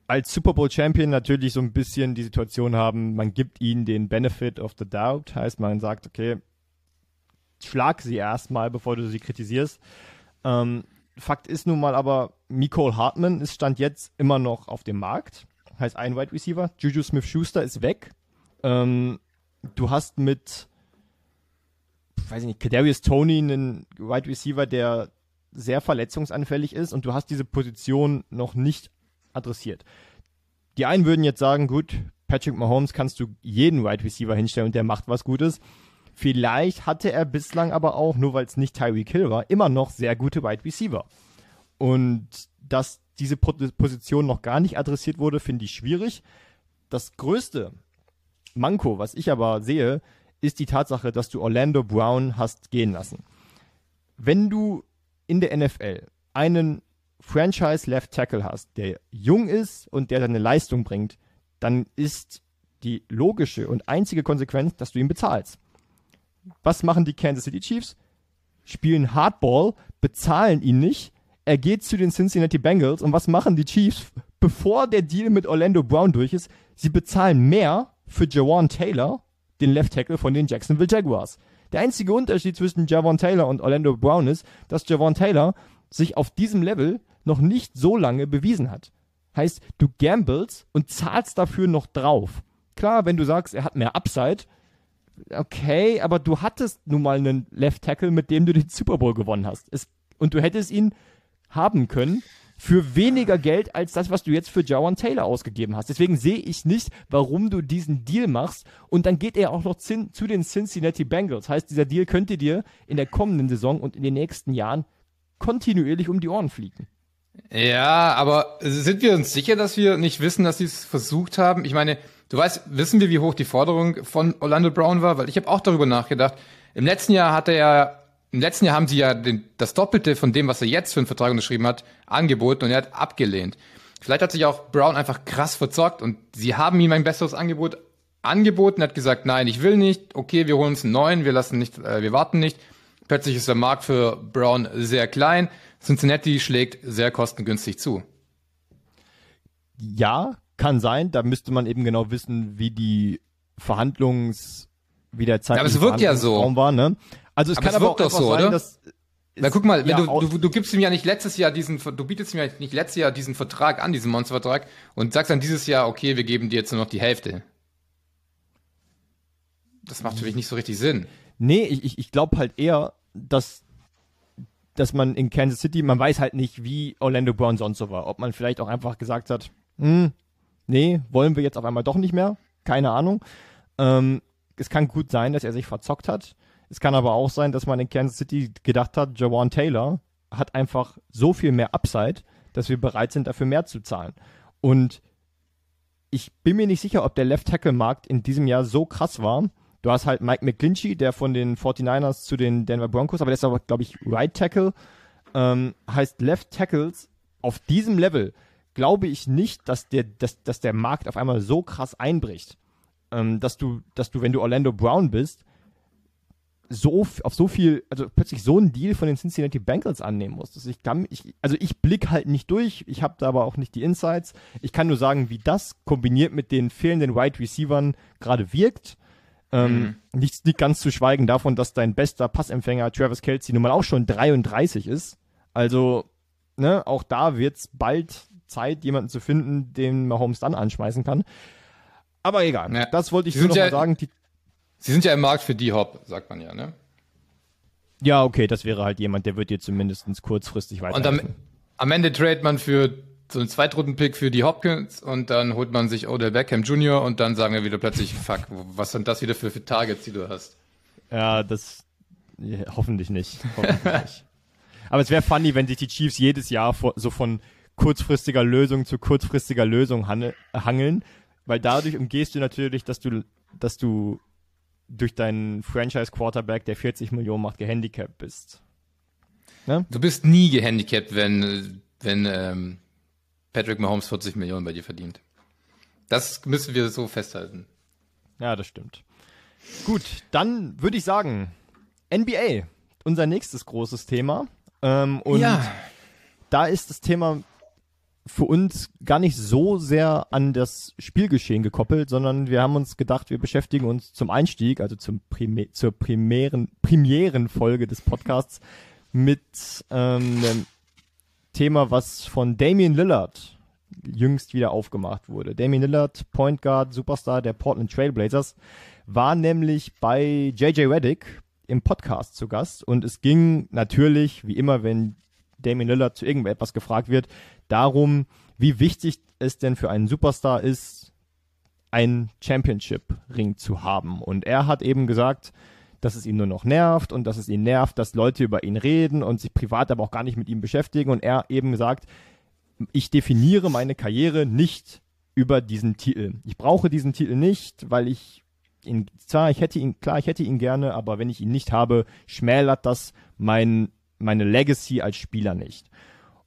S1: als Super Bowl Champion natürlich so ein bisschen die Situation haben, man gibt ihnen den Benefit of the Doubt, heißt man sagt, okay, schlag sie erstmal, bevor du sie kritisierst. Ähm, Fakt ist nun mal aber, Nicole Hartman ist Stand jetzt immer noch auf dem Markt. Heißt ein Wide Receiver. Juju Smith-Schuster ist weg. Ähm, du hast mit, weiß ich nicht, Kadarius Tony einen Wide Receiver, der sehr verletzungsanfällig ist und du hast diese Position noch nicht adressiert. Die einen würden jetzt sagen, gut, Patrick Mahomes kannst du jeden Wide Receiver hinstellen und der macht was Gutes. Vielleicht hatte er bislang aber auch, nur weil es nicht Tyreek Hill war, immer noch sehr gute Wide Receiver. Und dass diese Position noch gar nicht adressiert wurde, finde ich schwierig. Das größte Manko, was ich aber sehe, ist die Tatsache, dass du Orlando Brown hast gehen lassen. Wenn du in der NFL einen Franchise Left Tackle hast, der jung ist und der seine Leistung bringt, dann ist die logische und einzige Konsequenz, dass du ihn bezahlst. Was machen die Kansas City Chiefs? Spielen Hardball, bezahlen ihn nicht. Er geht zu den Cincinnati Bengals und was machen die Chiefs, bevor der Deal mit Orlando Brown durch ist? Sie bezahlen mehr für Jawan Taylor, den Left Tackle von den Jacksonville Jaguars. Der einzige Unterschied zwischen Javon Taylor und Orlando Brown ist, dass Javon Taylor sich auf diesem Level noch nicht so lange bewiesen hat. Heißt, du gambles und zahlst dafür noch drauf. Klar, wenn du sagst, er hat mehr Upside, okay, aber du hattest nun mal einen Left Tackle, mit dem du den Super Bowl gewonnen hast. Es, und du hättest ihn haben können für weniger Geld als das, was du jetzt für Jawan Taylor ausgegeben hast. Deswegen sehe ich nicht, warum du diesen Deal machst und dann geht er auch noch zu den Cincinnati Bengals. Heißt, dieser Deal könnte dir in der kommenden Saison und in den nächsten Jahren kontinuierlich um die Ohren fliegen.
S2: Ja, aber sind wir uns sicher, dass wir nicht wissen, dass sie es versucht haben? Ich meine, du weißt, wissen wir, wie hoch die Forderung von Orlando Brown war? Weil ich habe auch darüber nachgedacht. Im letzten Jahr hat er ja, im letzten Jahr haben sie ja den, das Doppelte von dem, was er jetzt für einen Vertrag unterschrieben hat, angeboten und er hat abgelehnt. Vielleicht hat sich auch Brown einfach krass verzockt und sie haben ihm ein besseres Angebot angeboten, er hat gesagt, nein, ich will nicht, okay, wir holen uns einen neuen, wir lassen nicht, äh, wir warten nicht. Plötzlich ist der Markt für Brown sehr klein. Cincinnati schlägt sehr kostengünstig zu.
S1: Ja, kann sein. Da müsste man eben genau wissen, wie die Verhandlungs, wie der Zeit.
S2: Ja, aber es wirkt ja so.
S1: War, ne? Also es
S2: aber
S1: kann
S2: es
S1: aber auch
S2: doch so,
S1: sein,
S2: oder?
S1: dass
S2: na guck mal,
S1: ja,
S2: du, du, du gibst ihm ja nicht letztes Jahr diesen, du bietest ihm ja nicht letztes Jahr diesen Vertrag an, diesen Monstervertrag, und sagst dann dieses Jahr, okay, wir geben dir jetzt nur noch die Hälfte. Das macht für mich nicht so richtig Sinn.
S1: Nee, ich, ich, ich glaube halt eher, dass, dass man in Kansas City, man weiß halt nicht, wie Orlando Brown sonst so war. Ob man vielleicht auch einfach gesagt hat, hm, nee, wollen wir jetzt auf einmal doch nicht mehr. Keine Ahnung. Ähm, es kann gut sein, dass er sich verzockt hat. Es kann aber auch sein, dass man in Kansas City gedacht hat, Jawan Taylor hat einfach so viel mehr Upside, dass wir bereit sind, dafür mehr zu zahlen. Und ich bin mir nicht sicher, ob der Left Tackle Markt in diesem Jahr so krass war. Du hast halt Mike McGlinchey, der von den 49ers zu den Denver Broncos, aber der ist aber, glaube ich, Right Tackle. Ähm, heißt Left Tackles auf diesem Level glaube ich nicht, dass der, dass, dass der Markt auf einmal so krass einbricht, ähm, dass du, dass du, wenn du Orlando Brown bist, so auf so viel, also plötzlich so einen Deal von den Cincinnati Bengals annehmen musst. Also ich kann, ich, also ich blick halt nicht durch, ich habe da aber auch nicht die Insights. Ich kann nur sagen, wie das kombiniert mit den fehlenden Wide Receivern gerade wirkt. Ähm, mhm. nicht, nicht ganz zu schweigen davon, dass dein bester Passempfänger Travis Kelsey nun mal auch schon 33 ist. Also, ne, auch da wird's bald Zeit, jemanden zu finden, den Mahomes dann anschmeißen kann. Aber egal, ja. das wollte ich so noch ja, mal sagen. Die,
S2: Sie sind ja im Markt für D-Hop, sagt man ja, ne?
S1: Ja, okay, das wäre halt jemand, der wird dir zumindest kurzfristig weiterhelfen.
S2: Und am, am Ende trade man für so einen Zweitrunden-Pick für die Hopkins und dann holt man sich Odell Beckham Jr. und dann sagen wir wieder plötzlich, fuck, was sind das wieder für, für Targets, die du hast?
S1: Ja, das ja, hoffentlich nicht. Hoffentlich nicht. Aber es wäre funny, wenn sich die Chiefs jedes Jahr vor, so von kurzfristiger Lösung zu kurzfristiger Lösung hangeln, weil dadurch umgehst du natürlich, dass du, dass du durch deinen Franchise-Quarterback, der 40 Millionen macht, gehandicapt bist.
S2: Ne? Du bist nie gehandicapt, wenn, wenn ähm, Patrick Mahomes 40 Millionen bei dir verdient. Das müssen wir so festhalten.
S1: Ja, das stimmt. Gut, dann würde ich sagen, NBA, unser nächstes großes Thema. Ähm, und ja. da ist das Thema für uns gar nicht so sehr an das Spielgeschehen gekoppelt, sondern wir haben uns gedacht, wir beschäftigen uns zum Einstieg, also zum Primä zur primären, primären Folge des Podcasts mit ähm, einem Thema, was von Damian Lillard jüngst wieder aufgemacht wurde. Damian Lillard, Point Guard, Superstar der Portland Trailblazers, war nämlich bei JJ Reddick im Podcast zu Gast und es ging natürlich, wie immer, wenn Damian Lillard zu irgendetwas gefragt wird, darum, wie wichtig es denn für einen Superstar ist, einen Championship-Ring zu haben. Und er hat eben gesagt, dass es ihn nur noch nervt und dass es ihn nervt, dass Leute über ihn reden und sich privat aber auch gar nicht mit ihm beschäftigen. Und er eben sagt, ich definiere meine Karriere nicht über diesen Titel. Ich brauche diesen Titel nicht, weil ich ihn, zwar, ich hätte ihn, klar, ich hätte ihn gerne, aber wenn ich ihn nicht habe, schmälert das mein, meine Legacy als Spieler nicht.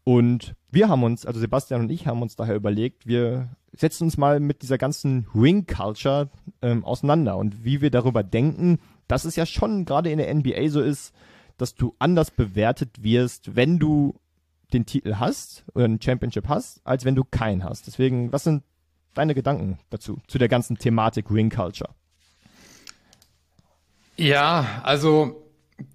S1: Und wir haben uns, also Sebastian und ich haben uns daher überlegt, wir setzen uns mal mit dieser ganzen Ring-Culture ähm, auseinander und wie wir darüber denken, dass es ja schon gerade in der NBA so ist, dass du anders bewertet wirst, wenn du den Titel hast oder ein Championship hast, als wenn du keinen hast. Deswegen, was sind deine Gedanken dazu, zu der ganzen Thematik Ring Culture?
S2: Ja, also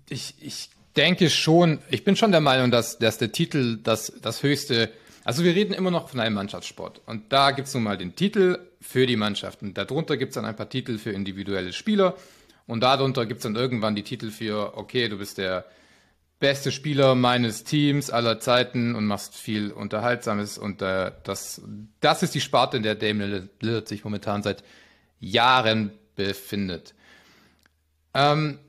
S2: ich, ich denke schon, ich bin schon der Meinung, dass, dass der Titel das, das höchste, also wir reden immer noch von einem Mannschaftssport. Und da gibt's nun mal den Titel für die Mannschaften. Darunter gibt's dann ein paar Titel für individuelle Spieler. Und darunter gibt's dann irgendwann die Titel für, okay, du bist der beste Spieler meines Teams aller Zeiten und machst viel Unterhaltsames. Und äh, das, das ist die Sparte, in der Damian Lillard sich momentan seit Jahren befindet. Ähm,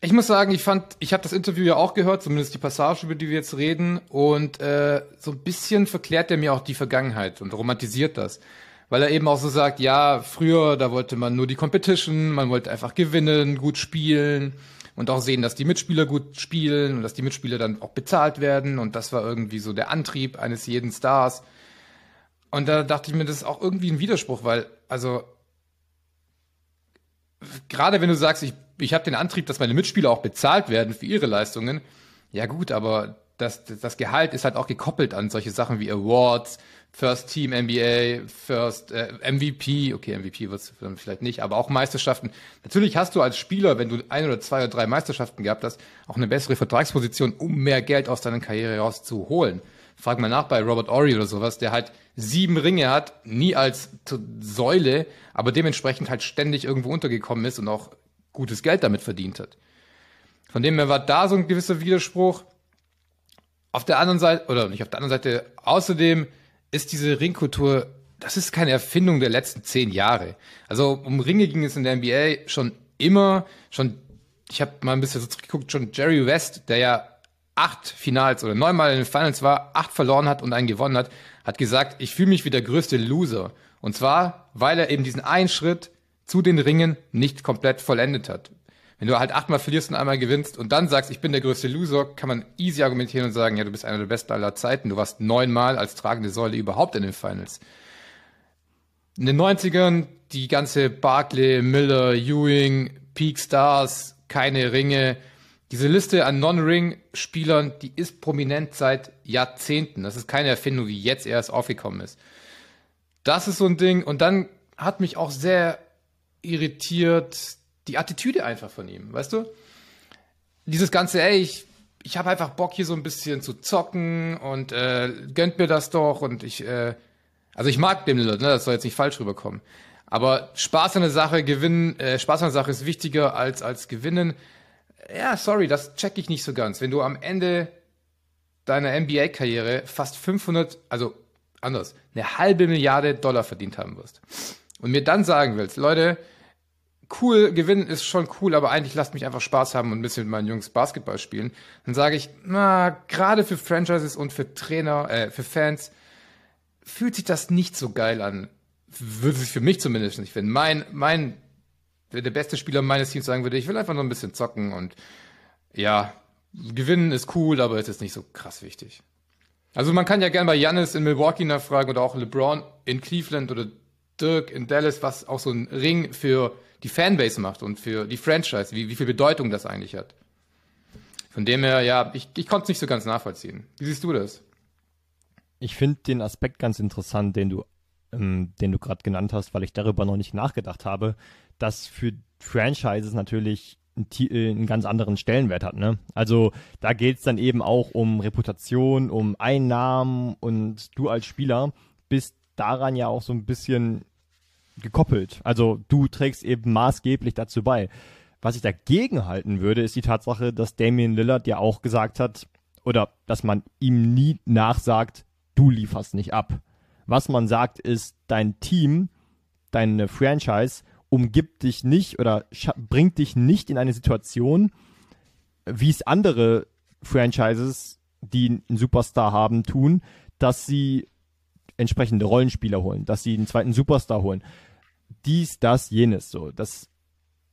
S2: ich muss sagen, ich fand, ich habe das Interview ja auch gehört, zumindest die Passage, über die wir jetzt reden, und äh, so ein bisschen verklärt er mir auch die Vergangenheit und romantisiert das. Weil er eben auch so sagt, ja, früher, da wollte man nur die Competition, man wollte einfach gewinnen, gut spielen und auch sehen, dass die Mitspieler gut spielen und dass die Mitspieler dann auch bezahlt werden und das war irgendwie so der Antrieb eines jeden Stars. Und da dachte ich mir, das ist auch irgendwie ein Widerspruch, weil, also, gerade wenn du sagst, ich, ich habe den Antrieb, dass meine Mitspieler auch bezahlt werden für ihre Leistungen, ja gut, aber das, das Gehalt ist halt auch gekoppelt an solche Sachen wie Awards, First Team NBA, First äh, MVP, okay, MVP wird es vielleicht nicht, aber auch Meisterschaften. Natürlich hast du als Spieler, wenn du ein oder zwei oder drei Meisterschaften gehabt hast, auch eine bessere Vertragsposition, um mehr Geld aus deiner Karriere rauszuholen. Frag mal nach bei Robert Ory oder sowas, der halt sieben Ringe hat, nie als Säule, aber dementsprechend halt ständig irgendwo untergekommen ist und auch gutes Geld damit verdient hat. Von dem her war da so ein gewisser Widerspruch. Auf der anderen Seite, oder nicht auf der anderen Seite, außerdem ist diese Ringkultur, das ist keine Erfindung der letzten zehn Jahre. Also um Ringe ging es in der NBA schon immer, schon, ich habe mal ein bisschen so zurückgeguckt, schon Jerry West, der ja acht Finals oder neunmal in den Finals war, acht verloren hat und einen gewonnen hat, hat gesagt, ich fühle mich wie der größte Loser. Und zwar, weil er eben diesen einen Schritt zu den Ringen nicht komplett vollendet hat. Wenn du halt achtmal verlierst und einmal gewinnst und dann sagst, ich bin der größte Loser, kann man easy argumentieren und sagen, ja, du bist einer der Besten aller Zeiten. Du warst neunmal als tragende Säule überhaupt in den Finals. In den 90ern die ganze Barkley, Miller, Ewing, Peak Stars, keine Ringe. Diese Liste an Non-Ring-Spielern, die ist prominent seit Jahrzehnten. Das ist keine Erfindung, die jetzt erst aufgekommen ist. Das ist so ein Ding. Und dann hat mich auch sehr irritiert die Attitüde einfach von ihm, weißt du? Dieses ganze, ey, ich, ich habe einfach Bock hier so ein bisschen zu zocken und äh, gönnt mir das doch und ich, äh, also ich mag den Lillard, ne, das soll jetzt nicht falsch rüberkommen. Aber Spaß an der Sache, gewinnen, äh, Spaß an der Sache ist wichtiger als, als gewinnen. Ja, sorry, das check ich nicht so ganz. Wenn du am Ende deiner NBA-Karriere fast 500, also anders, eine halbe Milliarde Dollar verdient haben wirst und mir dann sagen willst, Leute, cool, gewinnen ist schon cool, aber eigentlich lasst mich einfach Spaß haben und ein bisschen mit meinen Jungs Basketball spielen. Dann sage ich, na, gerade für Franchises und für Trainer, äh, für Fans fühlt sich das nicht so geil an. Würde sich für mich zumindest nicht. Wenn mein, mein, der beste Spieler meines Teams sagen würde, ich will einfach nur ein bisschen zocken und ja, gewinnen ist cool, aber es ist nicht so krass wichtig. Also man kann ja gerne bei Janis in Milwaukee nachfragen oder auch LeBron in Cleveland oder Dirk in Dallas, was auch so ein Ring für die Fanbase macht und für die Franchise, wie, wie viel Bedeutung das eigentlich hat. Von dem her, ja, ich, ich konnte es nicht so ganz nachvollziehen. Wie siehst du das?
S1: Ich finde den Aspekt ganz interessant, den du, ähm, den du gerade genannt hast, weil ich darüber noch nicht nachgedacht habe, dass für Franchises natürlich äh, einen ganz anderen Stellenwert hat. Ne? Also da geht es dann eben auch um Reputation, um Einnahmen und du als Spieler bist daran ja auch so ein bisschen gekoppelt. Also du trägst eben maßgeblich dazu bei. Was ich dagegen halten würde, ist die Tatsache, dass Damian Lillard ja auch gesagt hat, oder dass man ihm nie nachsagt, du lieferst nicht ab. Was man sagt, ist, dein Team, deine Franchise umgibt dich nicht oder bringt dich nicht in eine Situation, wie es andere Franchises, die einen Superstar haben, tun, dass sie entsprechende Rollenspieler holen, dass sie einen zweiten Superstar holen. Dies, das, jenes, so. Das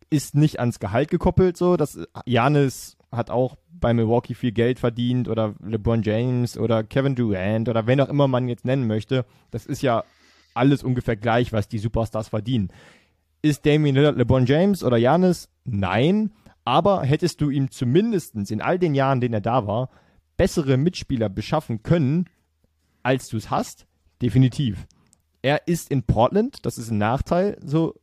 S1: ist nicht ans Gehalt gekoppelt, so. Das, Janis hat auch bei Milwaukee viel Geld verdient oder LeBron James oder Kevin Durant oder wen auch immer man jetzt nennen möchte. Das ist ja alles ungefähr gleich, was die Superstars verdienen. Ist Damian Lillard LeBron James oder Janis? Nein. Aber hättest du ihm zumindest in all den Jahren, denen er da war, bessere Mitspieler beschaffen können, als du es hast? Definitiv. Er ist in Portland, das ist ein Nachteil. So,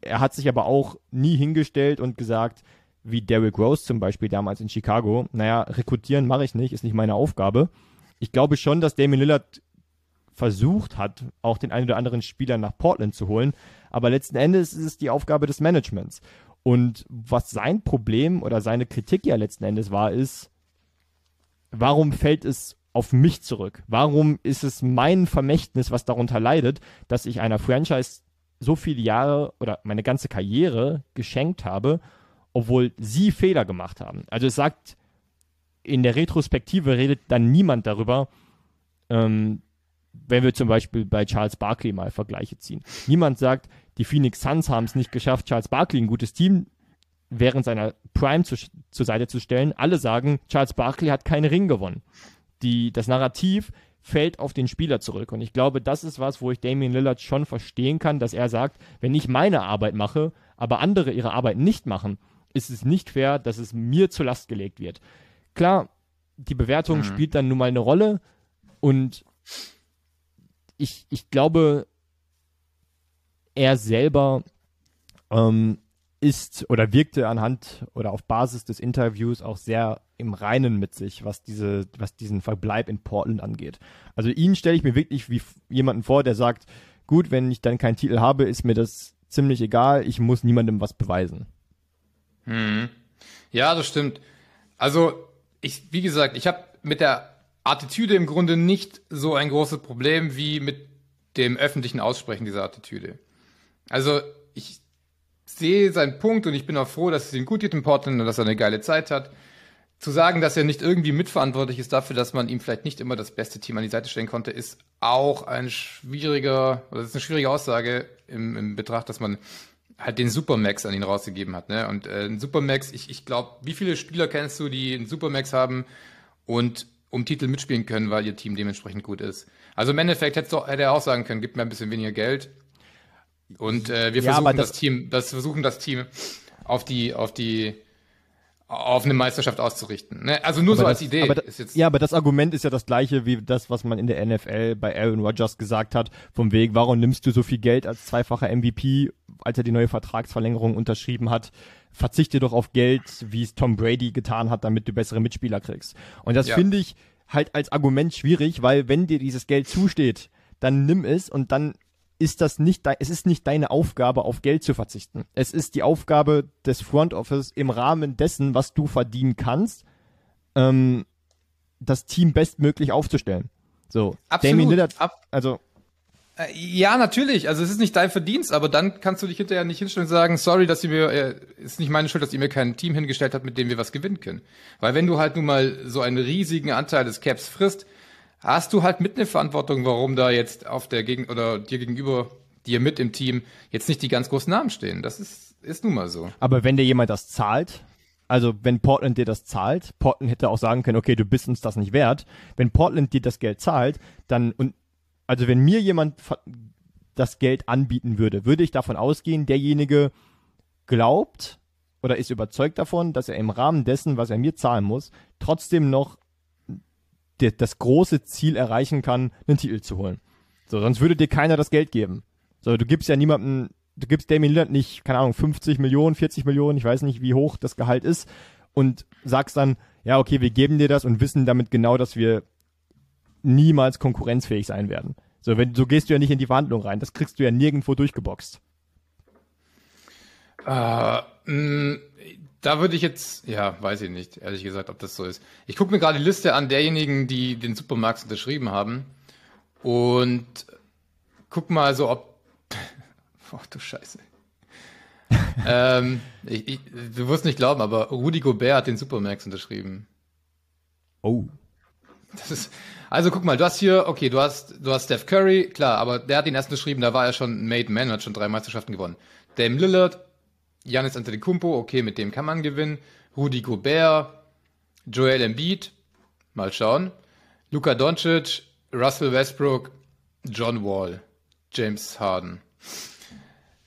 S1: er hat sich aber auch nie hingestellt und gesagt, wie Derrick Rose zum Beispiel damals in Chicago, naja, rekrutieren mache ich nicht, ist nicht meine Aufgabe. Ich glaube schon, dass Damian Lillard versucht hat, auch den einen oder anderen Spieler nach Portland zu holen. Aber letzten Endes ist es die Aufgabe des Managements. Und was sein Problem oder seine Kritik ja letzten Endes war, ist, warum fällt es auf mich zurück? Warum ist es mein Vermächtnis, was darunter leidet, dass ich einer Franchise so viele Jahre oder meine ganze Karriere geschenkt habe, obwohl sie Fehler gemacht haben? Also es sagt, in der Retrospektive redet dann niemand darüber, ähm, wenn wir zum Beispiel bei Charles Barkley mal Vergleiche ziehen. Niemand sagt, die Phoenix Suns haben es nicht geschafft, Charles Barkley, ein gutes Team, während seiner Prime zu, zur Seite zu stellen. Alle sagen, Charles Barkley hat keinen Ring gewonnen. Die, das Narrativ fällt auf den Spieler zurück. Und ich glaube, das ist was, wo ich Damian Lillard schon verstehen kann, dass er sagt, wenn ich meine Arbeit mache, aber andere ihre Arbeit nicht machen, ist es nicht fair, dass es mir zur Last gelegt wird. Klar, die Bewertung mhm. spielt dann nun mal eine Rolle und ich, ich glaube, er selber ähm, ist oder wirkte anhand oder auf Basis des Interviews auch sehr im Reinen mit sich, was diese, was diesen Verbleib in Portland angeht. Also ihn stelle ich mir wirklich wie jemanden vor, der sagt, gut, wenn ich dann keinen Titel habe, ist mir das ziemlich egal, ich muss niemandem was beweisen.
S2: Hm. Ja, das stimmt. Also, ich, wie gesagt, ich habe mit der Attitüde im Grunde nicht so ein großes Problem wie mit dem öffentlichen Aussprechen dieser Attitüde. Also ich sehe seinen Punkt und ich bin auch froh, dass es ihm gut geht in Portland und dass er eine geile Zeit hat. Zu sagen, dass er nicht irgendwie mitverantwortlich ist dafür, dass man ihm vielleicht nicht immer das beste Team an die Seite stellen konnte, ist auch ein schwieriger, oder ist eine schwierige Aussage im, im Betracht, dass man halt den Supermax an ihn rausgegeben hat. Ne? Und äh, ein Supermax, ich, ich glaube, wie viele Spieler kennst du, die einen Supermax haben und um Titel mitspielen können, weil ihr Team dementsprechend gut ist? Also im Endeffekt hätte er auch sagen können, gib mir ein bisschen weniger Geld und äh, wir versuchen ja, das, das, Team, das versuchen das Team auf die, auf die, auf eine Meisterschaft auszurichten. Ne? Also nur so
S1: das,
S2: als Idee.
S1: Aber das, ja, aber das Argument ist ja das gleiche wie das, was man in der NFL bei Aaron Rodgers gesagt hat, vom Weg, warum nimmst du so viel Geld als zweifacher MVP, als er die neue Vertragsverlängerung unterschrieben hat? Verzichte doch auf Geld, wie es Tom Brady getan hat, damit du bessere Mitspieler kriegst. Und das ja. finde ich halt als Argument schwierig, weil wenn dir dieses Geld zusteht, dann nimm es und dann ist das nicht, es ist nicht deine Aufgabe, auf Geld zu verzichten. Es ist die Aufgabe des Front Office im Rahmen dessen, was du verdienen kannst, ähm, das Team bestmöglich aufzustellen. So,
S2: Absolut. Damien Lillard,
S1: Ab also
S2: äh, ja, natürlich. Also es ist nicht dein Verdienst, aber dann kannst du dich hinterher nicht hinstellen und sagen, sorry, dass ihr mir, äh, ist nicht meine Schuld, dass ihr mir kein Team hingestellt habt, mit dem wir was gewinnen können. Weil wenn du halt nun mal so einen riesigen Anteil des Caps frisst, hast du halt mit eine Verantwortung, warum da jetzt auf der Gegend oder dir gegenüber dir mit im Team jetzt nicht die ganz großen Namen stehen. Das ist, ist nun mal so.
S1: Aber wenn dir jemand das zahlt, also wenn Portland dir das zahlt, Portland hätte auch sagen können, okay, du bist uns das nicht wert. Wenn Portland dir das Geld zahlt, dann und also wenn mir jemand das Geld anbieten würde, würde ich davon ausgehen, derjenige glaubt oder ist überzeugt davon, dass er im Rahmen dessen, was er mir zahlen muss, trotzdem noch der, das große Ziel erreichen kann, einen Titel zu holen. So, sonst würde dir keiner das Geld geben. So, du gibst ja niemandem, du gibst Damien Lillard nicht, keine Ahnung, 50 Millionen, 40 Millionen, ich weiß nicht, wie hoch das Gehalt ist und sagst dann, ja, okay, wir geben dir das und wissen damit genau, dass wir niemals konkurrenzfähig sein werden. So, wenn, so gehst du ja nicht in die Verhandlung rein. Das kriegst du ja nirgendwo durchgeboxt.
S2: Äh, mh, da würde ich jetzt, ja, weiß ich nicht, ehrlich gesagt, ob das so ist. Ich gucke mir gerade die Liste an derjenigen, die den Supermax unterschrieben haben und guck mal so, ob. Oh, du Scheiße. ähm, ich, ich, du wirst nicht glauben, aber Rudi Gobert hat den Supermax unterschrieben.
S1: Oh.
S2: Das ist, also guck mal, du hast hier, okay, du hast, du hast Steph Curry, klar, aber der hat den ersten geschrieben, da war er schon Made Man, hat schon drei Meisterschaften gewonnen. Dame Lillard, Giannis Antetokounmpo, okay, mit dem kann man gewinnen. Rudi Gobert, Joel Embiid, mal schauen. Luka Doncic, Russell Westbrook, John Wall, James Harden.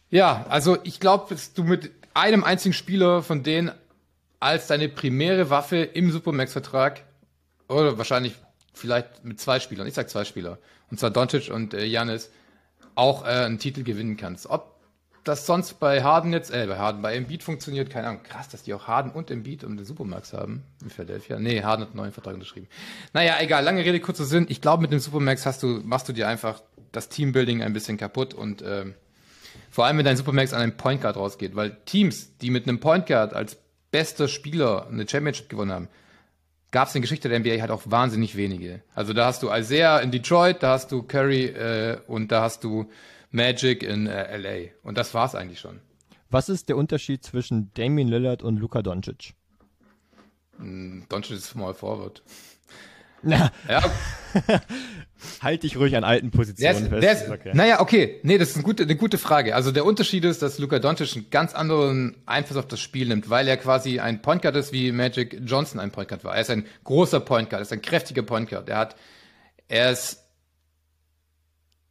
S2: Ja, also ich glaube, dass du mit einem einzigen Spieler von denen als deine primäre Waffe im Supermax-Vertrag oder wahrscheinlich vielleicht mit zwei Spielern, ich sag zwei Spieler, und zwar Doncic und äh, Janis, auch äh, einen Titel gewinnen kannst. Ob das sonst bei Harden jetzt, äh, bei Harden, bei Embiid funktioniert, keine Ahnung. Krass, dass die auch Harden und Embiid um den Supermax haben in Philadelphia. Nee, Harden hat einen neuen Vertrag unterschrieben. Naja, egal, lange Rede, kurzer Sinn. Ich glaube, mit dem Supermax hast du, machst du dir einfach das Teambuilding ein bisschen kaputt und ähm, vor allem, wenn dein Supermax an einen Point Guard rausgeht, weil Teams, die mit einem Point Guard als bester Spieler eine Championship gewonnen haben, gab es in der Geschichte der NBA halt auch wahnsinnig wenige. Also da hast du Isaiah in Detroit, da hast du Curry äh, und da hast du Magic in äh, LA. Und das war's eigentlich schon.
S1: Was ist der Unterschied zwischen Damien Lillard und Luka Doncic?
S2: Doncic ist Small Forward.
S1: Na,
S2: Ja,
S1: halt dich ruhig an alten
S2: der
S1: Positionen
S2: ist,
S1: fest.
S2: der ist,
S1: okay.
S2: Naja, okay. Nee, das ist eine gute, eine gute Frage. Also der Unterschied ist, dass Luka Doncic einen ganz anderen Einfluss auf das Spiel nimmt, weil er quasi ein Point Guard ist, wie Magic Johnson ein Point Guard war. Er ist ein großer Point Guard, er ist ein kräftiger Point Guard. Er hat, er ist,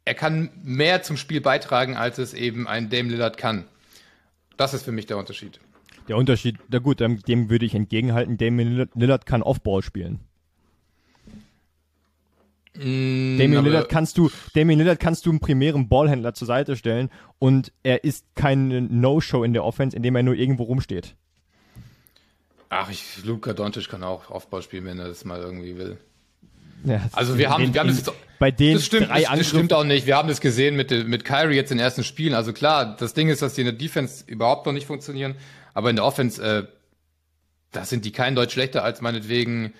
S2: er kann mehr zum Spiel beitragen, als es eben ein Dame Lillard kann. Das ist für mich der Unterschied.
S1: Der Unterschied, na gut, dem, würde ich entgegenhalten, Damien Lillard, kann Offball spielen. Damien
S2: Mm, aber-
S1: Lillard kannst du, Damien Lillard kannst du einen primären Ballhändler zur Seite stellen und er ist kein No-Show in der Offense, indem er nur irgendwo rumsteht.
S2: Ach, ich, Luka Doncic kann auch Aufbau spielen, wenn er das mal irgendwie will.
S1: Ja,
S2: Also wir haben- wir haben das jetzt-
S1: bei den
S2: Das stimmt,
S1: drei
S2: das, das stimmt auch nicht. Wir haben das gesehen mit, mit Kyrie jetzt in den ersten Spielen. Also klar, das Ding ist, dass die in der Defense überhaupt noch nicht funktionieren. Aber in der Offense, äh, da sind die kein Deutsch schlechter als meinetwegen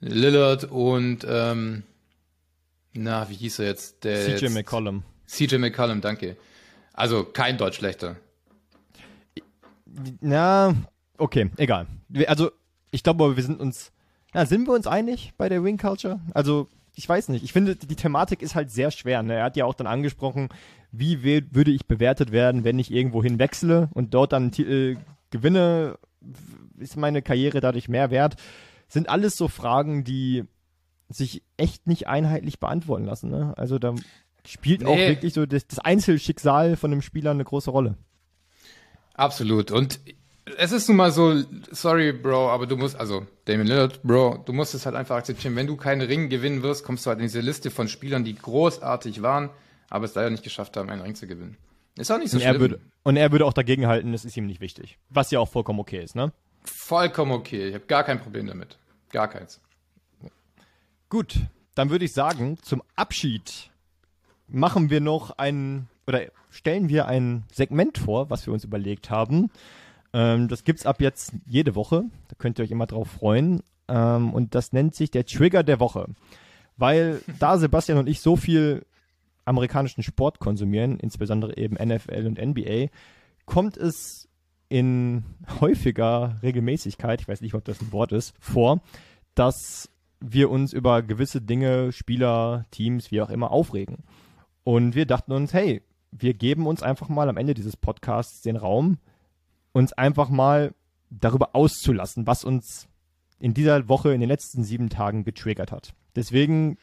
S2: Lillard und, ähm, na, wie hieß er jetzt? Der
S1: CJ
S2: jetzt,
S1: McCollum.
S2: CJ McCollum, danke. Also kein Deutsch schlechter.
S1: Na, okay, egal. Also, ich glaube, wir sind uns, ja, sind wir uns einig bei der Wing Culture? Also, ich weiß nicht. Ich finde, die Thematik ist halt sehr schwer. Ne? Er hat ja auch dann angesprochen, wie würde ich bewertet werden, wenn ich irgendwo hin wechsle und dort dann einen Titel gewinne? Ist meine Karriere dadurch mehr wert? Sind alles so Fragen, die sich echt nicht einheitlich beantworten lassen. Ne? Also, da spielt auch
S2: Nee.
S1: wirklich so das, das Einzelschicksal von einem Spieler eine große Rolle.
S2: Absolut. Und es ist nun mal so, sorry, Bro, aber du musst, also Damien Lillard, Bro, du musst es halt einfach akzeptieren. Wenn du keinen Ring gewinnen wirst, kommst du halt in diese Liste von Spielern, die großartig waren, aber es leider nicht geschafft haben, einen Ring zu gewinnen. Ist auch nicht so
S1: Und er,
S2: schlimm.
S1: würde, und er würde auch dagegen halten, das ist ihm nicht wichtig. Was ja auch vollkommen okay ist, ne?
S2: Vollkommen okay. Ich habe gar kein Problem damit. Gar keins.
S1: Gut, dann würde ich sagen, zum Abschied machen wir noch ein, oder stellen wir ein Segment vor, was wir uns überlegt haben. Ähm, das gibt's ab jetzt jede Woche. Da könnt ihr euch immer drauf freuen. Ähm, und das nennt sich der Trigger der Woche. Weil da Sebastian und ich so viel amerikanischen Sport konsumieren, insbesondere eben NFL und NBA, kommt es in häufiger Regelmäßigkeit, ich weiß nicht, ob das ein Wort ist, vor, dass wir uns über gewisse Dinge, Spieler, Teams, wie auch immer, aufregen. Und wir dachten uns, hey, wir geben uns einfach mal am Ende dieses Podcasts den Raum, uns einfach mal darüber auszulassen, was uns in dieser Woche, in den letzten sieben Tagen getriggert hat. Deswegen,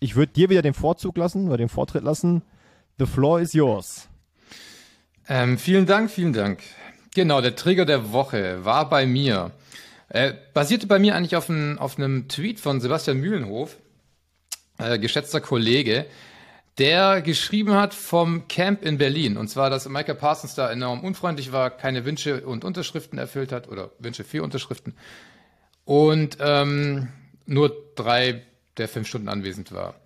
S1: ich würde dir wieder den Vorzug lassen oder den Vortritt lassen. The floor is yours.
S2: Ähm, vielen Dank, vielen Dank. Genau, der Trigger der Woche war bei mir, Äh, basierte bei mir eigentlich auf, ein, auf einem Tweet von Sebastian Mühlenhof, äh, geschätzter Kollege, der geschrieben hat vom Camp in Berlin. Und zwar, dass Michael Parsons da enorm unfreundlich war, keine Wünsche und Unterschriften erfüllt hat, oder Wünsche für Unterschriften. Und ähm, nur drei der fünf Stunden anwesend war.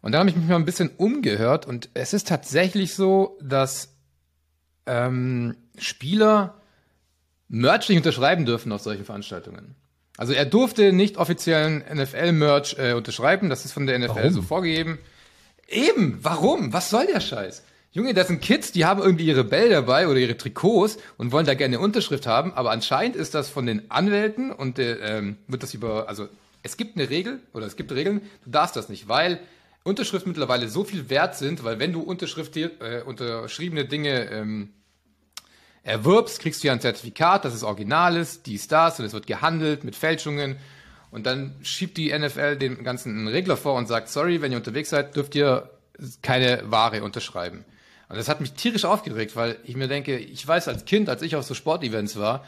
S2: Und da habe ich mich mal ein bisschen umgehört und es ist tatsächlich so, dass ähm, Spieler Merch nicht unterschreiben dürfen auf solchen Veranstaltungen. Also er durfte nicht offiziellen NFL-Merch äh, unterschreiben, das ist von der NFL
S1: Warum?
S2: so vorgegeben. Eben, warum? Was soll der Scheiß? Junge, das sind Kids, die haben irgendwie ihre Bälle dabei oder ihre Trikots und wollen da gerne eine Unterschrift haben, aber anscheinend ist das von den Anwälten und äh, ähm, wird das über, also es gibt eine Regel oder es gibt Regeln, du darfst das nicht, weil Unterschriften mittlerweile so viel wert sind, weil wenn du Unterschrift, äh, unterschriebene Dinge ähm, erwirbst, kriegst du ja ein Zertifikat, dass es original ist, dies, das, und es wird gehandelt mit Fälschungen. Und dann schiebt die NFL dem Ganzen einen Regler vor und sagt, sorry, wenn ihr unterwegs seid, dürft ihr keine Ware unterschreiben. Und das hat mich tierisch aufgeregt, weil ich mir denke, ich weiß als Kind, als ich auf so Sportevents war,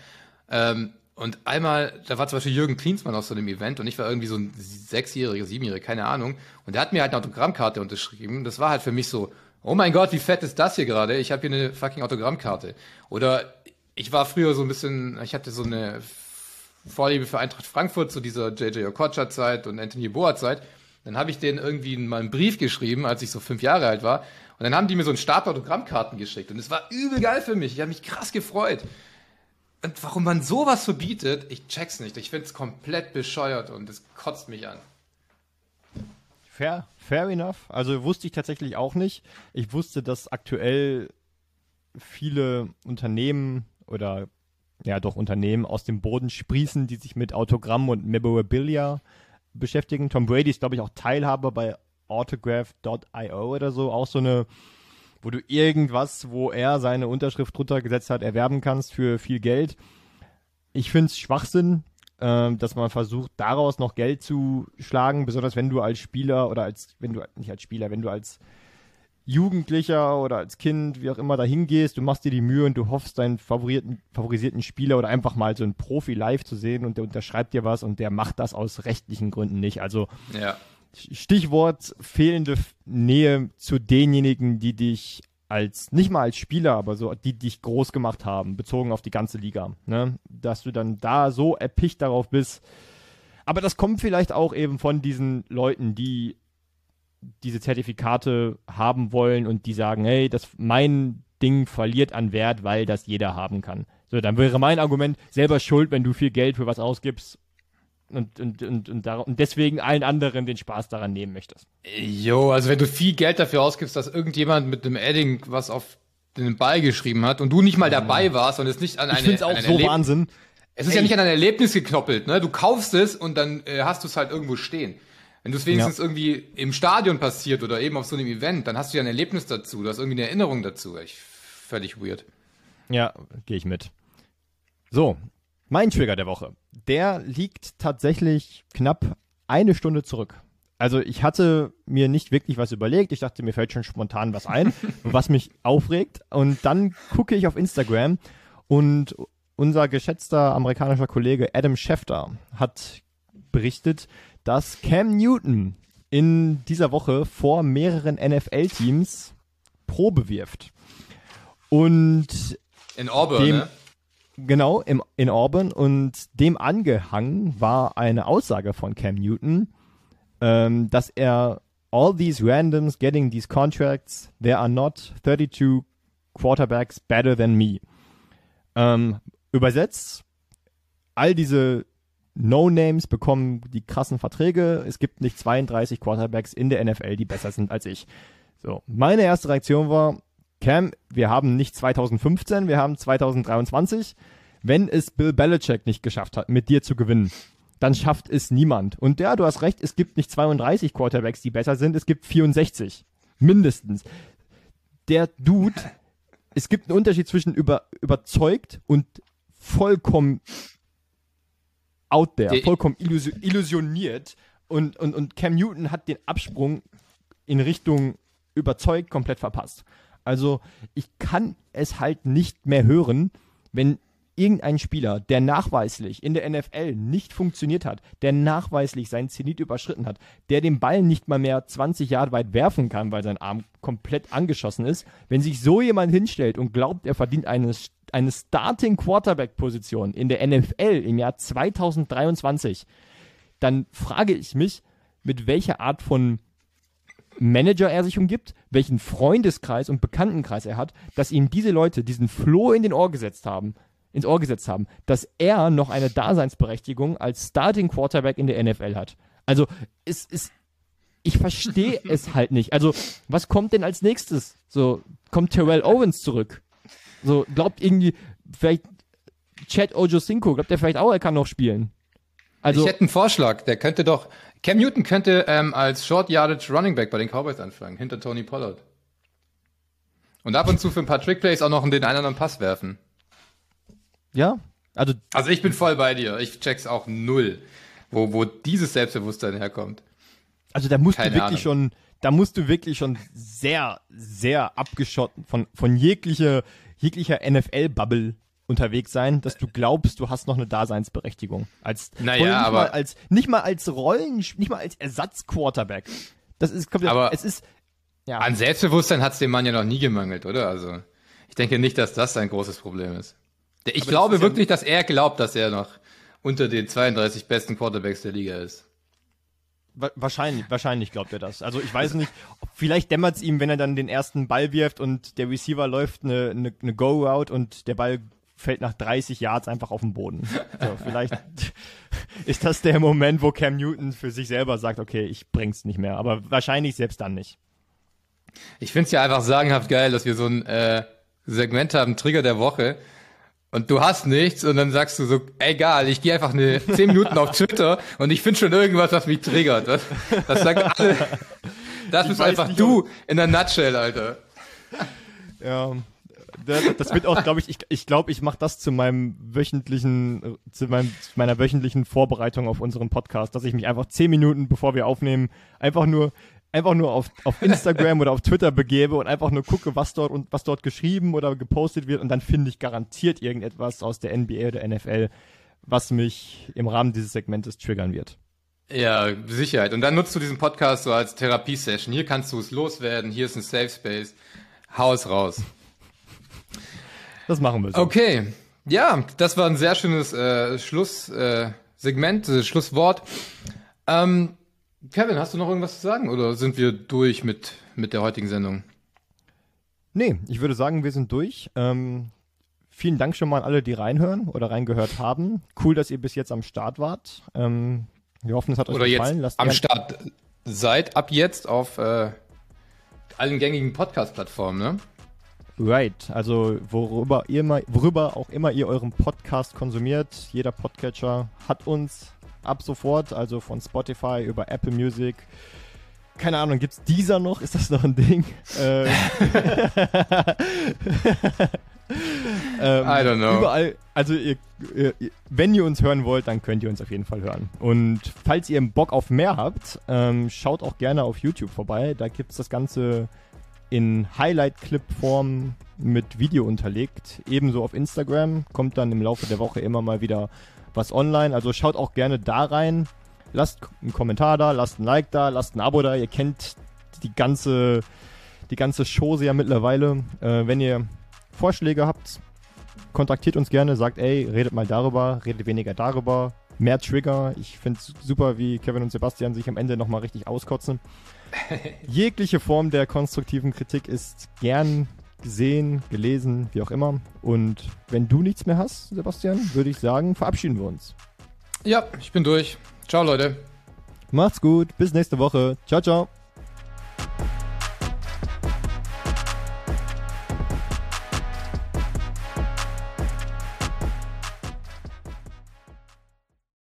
S2: ähm, und einmal, da war zum Beispiel Jürgen Klinsmann auf so einem Event und ich war irgendwie so ein Sechsjähriger, Siebenjähriger, keine Ahnung. Und der hat mir halt eine Autogrammkarte unterschrieben. Das war halt für mich so, oh mein Gott, wie fett ist das hier gerade? Ich habe hier eine fucking Autogrammkarte. Oder ich war früher so ein bisschen, ich hatte so eine Vorliebe für Eintracht Frankfurt zu dieser JJ Okocha-Zeit und Anthony Boa-Zeit. Dann habe ich denen irgendwie mal einen Brief geschrieben, als ich so fünf Jahre alt war. Und dann haben die mir so einen Stapel Autogrammkarten geschickt. Und es war übel geil für mich. Ich habe mich krass gefreut. Und warum man sowas verbietet, ich check's nicht. Ich find's komplett bescheuert und es kotzt mich an.
S1: Fair, fair enough. Also wusste ich tatsächlich auch nicht. Ich wusste, dass aktuell viele Unternehmen oder ja doch Unternehmen aus dem Boden sprießen, die sich mit Autogramm und Memorabilia beschäftigen. Tom Brady ist, glaube ich, auch Teilhaber bei Autograph.io oder so. Auch so eine, wo du irgendwas, wo er seine Unterschrift drunter gesetzt hat, erwerben kannst für viel Geld. Ich finde es Schwachsinn, ähm, dass man versucht, daraus noch Geld zu schlagen, besonders wenn du als Spieler oder als, wenn du, nicht als Spieler, wenn du als Jugendlicher oder als Kind, wie auch immer, da hingehst, du machst dir die Mühe und du hoffst, deinen favorierten, favorisierten Spieler oder einfach mal so einen Profi live zu sehen und der unterschreibt dir was und der macht das aus rechtlichen Gründen nicht. Also
S2: Ja.
S1: Stichwort fehlende Nähe zu denjenigen, die dich als, nicht mal als Spieler, aber so, die dich groß gemacht haben, bezogen auf die ganze Liga, ne? Dass du dann da so erpicht darauf bist. Aber das kommt vielleicht auch eben von diesen Leuten, die diese Zertifikate haben wollen und die sagen, hey, das, mein Ding verliert an Wert, weil das jeder haben kann. So, dann wäre mein Argument, selber schuld, wenn du viel Geld für was ausgibst und, und, und, und, und deswegen allen anderen den Spaß daran nehmen möchtest.
S2: Jo, also wenn du viel Geld dafür ausgibst, dass irgendjemand mit einem Edding was auf den Ball geschrieben hat und du nicht mal dabei warst und es nicht an eine
S1: Ich finde es auch so
S2: Erleb-
S1: Wahnsinn.
S2: Es ist ja nicht an ein Erlebnis geknoppelt, ne? Du kaufst es und dann äh, hast du es halt irgendwo stehen. Wenn du es wenigstens irgendwie im Stadion passiert oder eben auf so einem Event, dann hast du ja ein Erlebnis dazu, du hast irgendwie eine Erinnerung dazu. Ich, völlig weird.
S1: Ja, gehe ich mit. So, mein Trigger der Woche. Der liegt tatsächlich knapp eine Stunde zurück. Also ich hatte mir nicht wirklich was überlegt. Ich dachte, mir fällt schon spontan was ein, was mich aufregt. Und dann gucke ich auf Instagram und unser geschätzter amerikanischer Kollege Adam Schefter hat berichtet, dass Cam Newton in dieser Woche vor mehreren NFL-Teams Probe wirft. Und
S2: In Auburn,
S1: Dem-
S2: ne?
S1: Genau, im, in Auburn. Und dem angehangen war eine Aussage von Cam Newton, ähm, dass er all these randoms getting these contracts, there are not 32 quarterbacks better than me. Ähm, übersetzt, all diese No-Names bekommen die krassen Verträge. Es gibt nicht 32 Quarterbacks in der NFL, die besser sind als ich. So, meine erste Reaktion war, Cam, wir haben nicht 2015, wir haben 2023. Wenn es Bill Belichick nicht geschafft hat, mit dir zu gewinnen, dann schafft es niemand. Und ja, du hast recht, es gibt nicht 32 Quarterbacks, die besser sind, es gibt 64. Mindestens. Der Dude, es gibt einen Unterschied zwischen über, überzeugt und vollkommen out there,
S2: Der-
S1: vollkommen illusi illusioniert. Und, und, und Cam Newton hat den Absprung in Richtung überzeugt komplett verpasst. Also ich kann es halt nicht mehr hören, wenn irgendein Spieler, der nachweislich in der NFL nicht funktioniert hat, der nachweislich seinen Zenit überschritten hat, der den Ball nicht mal mehr 20 Jahre weit werfen kann, weil sein Arm komplett angeschossen ist, wenn sich so jemand hinstellt und glaubt, er verdient eine, eine Starting Quarterback Position in der NFL im Jahr 2023, dann frage ich mich, mit welcher Art von Manager er sich umgibt, welchen Freundeskreis und Bekanntenkreis er hat, dass ihm diese Leute diesen Floh in den Ohr gesetzt haben, ins Ohr gesetzt haben, dass er noch eine Daseinsberechtigung als Starting Quarterback in der NFL hat. Also es ist ich verstehe es halt nicht. Also, was kommt denn als nächstes? So, kommt Terrell Owens zurück? So, glaubt irgendwie, vielleicht Chad Ojocinco, glaubt er vielleicht auch, er kann noch spielen?
S2: Also, ich hätte einen Vorschlag, der könnte doch, Cam Newton könnte ähm, als Short Yardage Running Back bei den Cowboys anfangen, hinter Tony Pollard. Und ab und zu für ein paar Trickplays auch noch den einen oder anderen Pass werfen.
S1: Ja, also.
S2: Also ich bin voll bei dir. Ich check's auch null, wo, wo dieses Selbstbewusstsein herkommt.
S1: Also da musst Keine du wirklich Ahnung. schon, da musst du wirklich schon sehr, sehr abgeschotten von, von jeglicher, jeglicher NFL-Bubble unterwegs sein, dass du glaubst, du hast noch eine Daseinsberechtigung. Als,
S2: naja, nicht aber
S1: mal als, nicht mal als Rollen, nicht mal als Ersatzquarterback. Das ist, komplett,
S2: aber
S1: es ist,
S2: ja. An Selbstbewusstsein hat es dem Mann ja noch nie gemangelt, oder? Also, ich denke nicht, dass das ein großes Problem ist. Ich aber glaube wirklich, ja dass er glaubt, dass er noch unter den 32 besten Quarterbacks der Liga ist.
S1: Wahrscheinlich, wahrscheinlich glaubt er das. Also ich weiß nicht, vielleicht dämmert es ihm, wenn er dann den ersten Ball wirft und der Receiver läuft eine, eine, eine Go-Route und der Ball fällt nach 30 Yards einfach auf den Boden. So, vielleicht ist das der Moment, wo Cam Newton für sich selber sagt, okay, ich bring's nicht mehr. Aber wahrscheinlich selbst dann nicht.
S2: Ich find's ja einfach sagenhaft geil, dass wir so ein äh, Segment haben, Trigger der Woche, und du hast nichts und dann sagst du so, egal, ich gehe einfach eine 10 Minuten auf Twitter und ich finde schon irgendwas, was mich triggert. Das, das sagt alle. Das ich bist einfach nicht, du in der Nutshell, Alter.
S1: Ja, das, wird auch, glaube ich, ich glaube, ich, glaub, ich mache das zu meinem wöchentlichen, zu, meinem, zu meiner wöchentlichen Vorbereitung auf unseren Podcast, dass ich mich einfach 10 Minuten, bevor wir aufnehmen, einfach nur einfach nur auf, auf Instagram oder auf Twitter begebe und einfach nur gucke, was dort und was dort geschrieben oder gepostet wird und dann finde ich garantiert irgendetwas aus der NBA oder NFL, was mich im Rahmen dieses Segmentes triggern wird.
S2: Ja, Sicherheit. Und dann nutzt du diesen Podcast so als Therapiesession. Hier kannst du es loswerden, hier ist ein Safe Space. Haus raus.
S1: Das machen wir so.
S2: Okay. Ja, das war ein sehr schönes äh, Schlusssegment, äh, äh, Schlusswort. Ähm, Kevin, hast du noch irgendwas zu sagen oder sind wir durch mit, mit der heutigen Sendung?
S1: Nee, ich würde sagen, wir sind durch. Ähm, vielen Dank schon mal an alle, die reinhören oder reingehört haben. Cool, dass ihr bis jetzt am Start wart. Ähm, wir hoffen, es hat euch
S2: oder
S1: gefallen.
S2: Jetzt Lasst am Start seid ab jetzt auf äh, allen gängigen Podcast-Plattformen, ne?
S1: Right, also worüber, ihr mal, worüber auch immer ihr euren Podcast konsumiert, jeder Podcatcher hat uns ab sofort, also von Spotify über Apple Music. Keine Ahnung, gibt's dieser noch? Ist das noch ein Ding?
S2: äh, ähm, I don't know.
S1: Überall, also ihr, ihr, wenn ihr uns hören wollt, dann könnt ihr uns auf jeden Fall hören. Und falls ihr Bock auf mehr habt, ähm, schaut auch gerne auf YouTube vorbei. Da gibt's das Ganze in Highlight-Clip-Form mit Video unterlegt. Ebenso auf Instagram. Kommt dann im Laufe der Woche immer mal wieder was online. Also schaut auch gerne da rein. Lasst einen Kommentar da, lasst ein Like da, lasst ein Abo da. Ihr kennt die ganze, die ganze Chose ja mittlerweile. Äh, wenn ihr Vorschläge habt, kontaktiert uns gerne, sagt, ey, redet mal darüber, redet weniger darüber. Mehr Trigger. Ich finde es super, wie Kevin und Sebastian sich am Ende nochmal richtig auskotzen. Jegliche Form der konstruktiven Kritik ist gern gesehen, gelesen, wie auch immer. Und wenn du nichts mehr hast, Sebastian, würde ich sagen, verabschieden wir uns.
S2: Ja, ich bin durch. Ciao, Leute.
S1: Macht's gut. Bis nächste Woche. Ciao, ciao.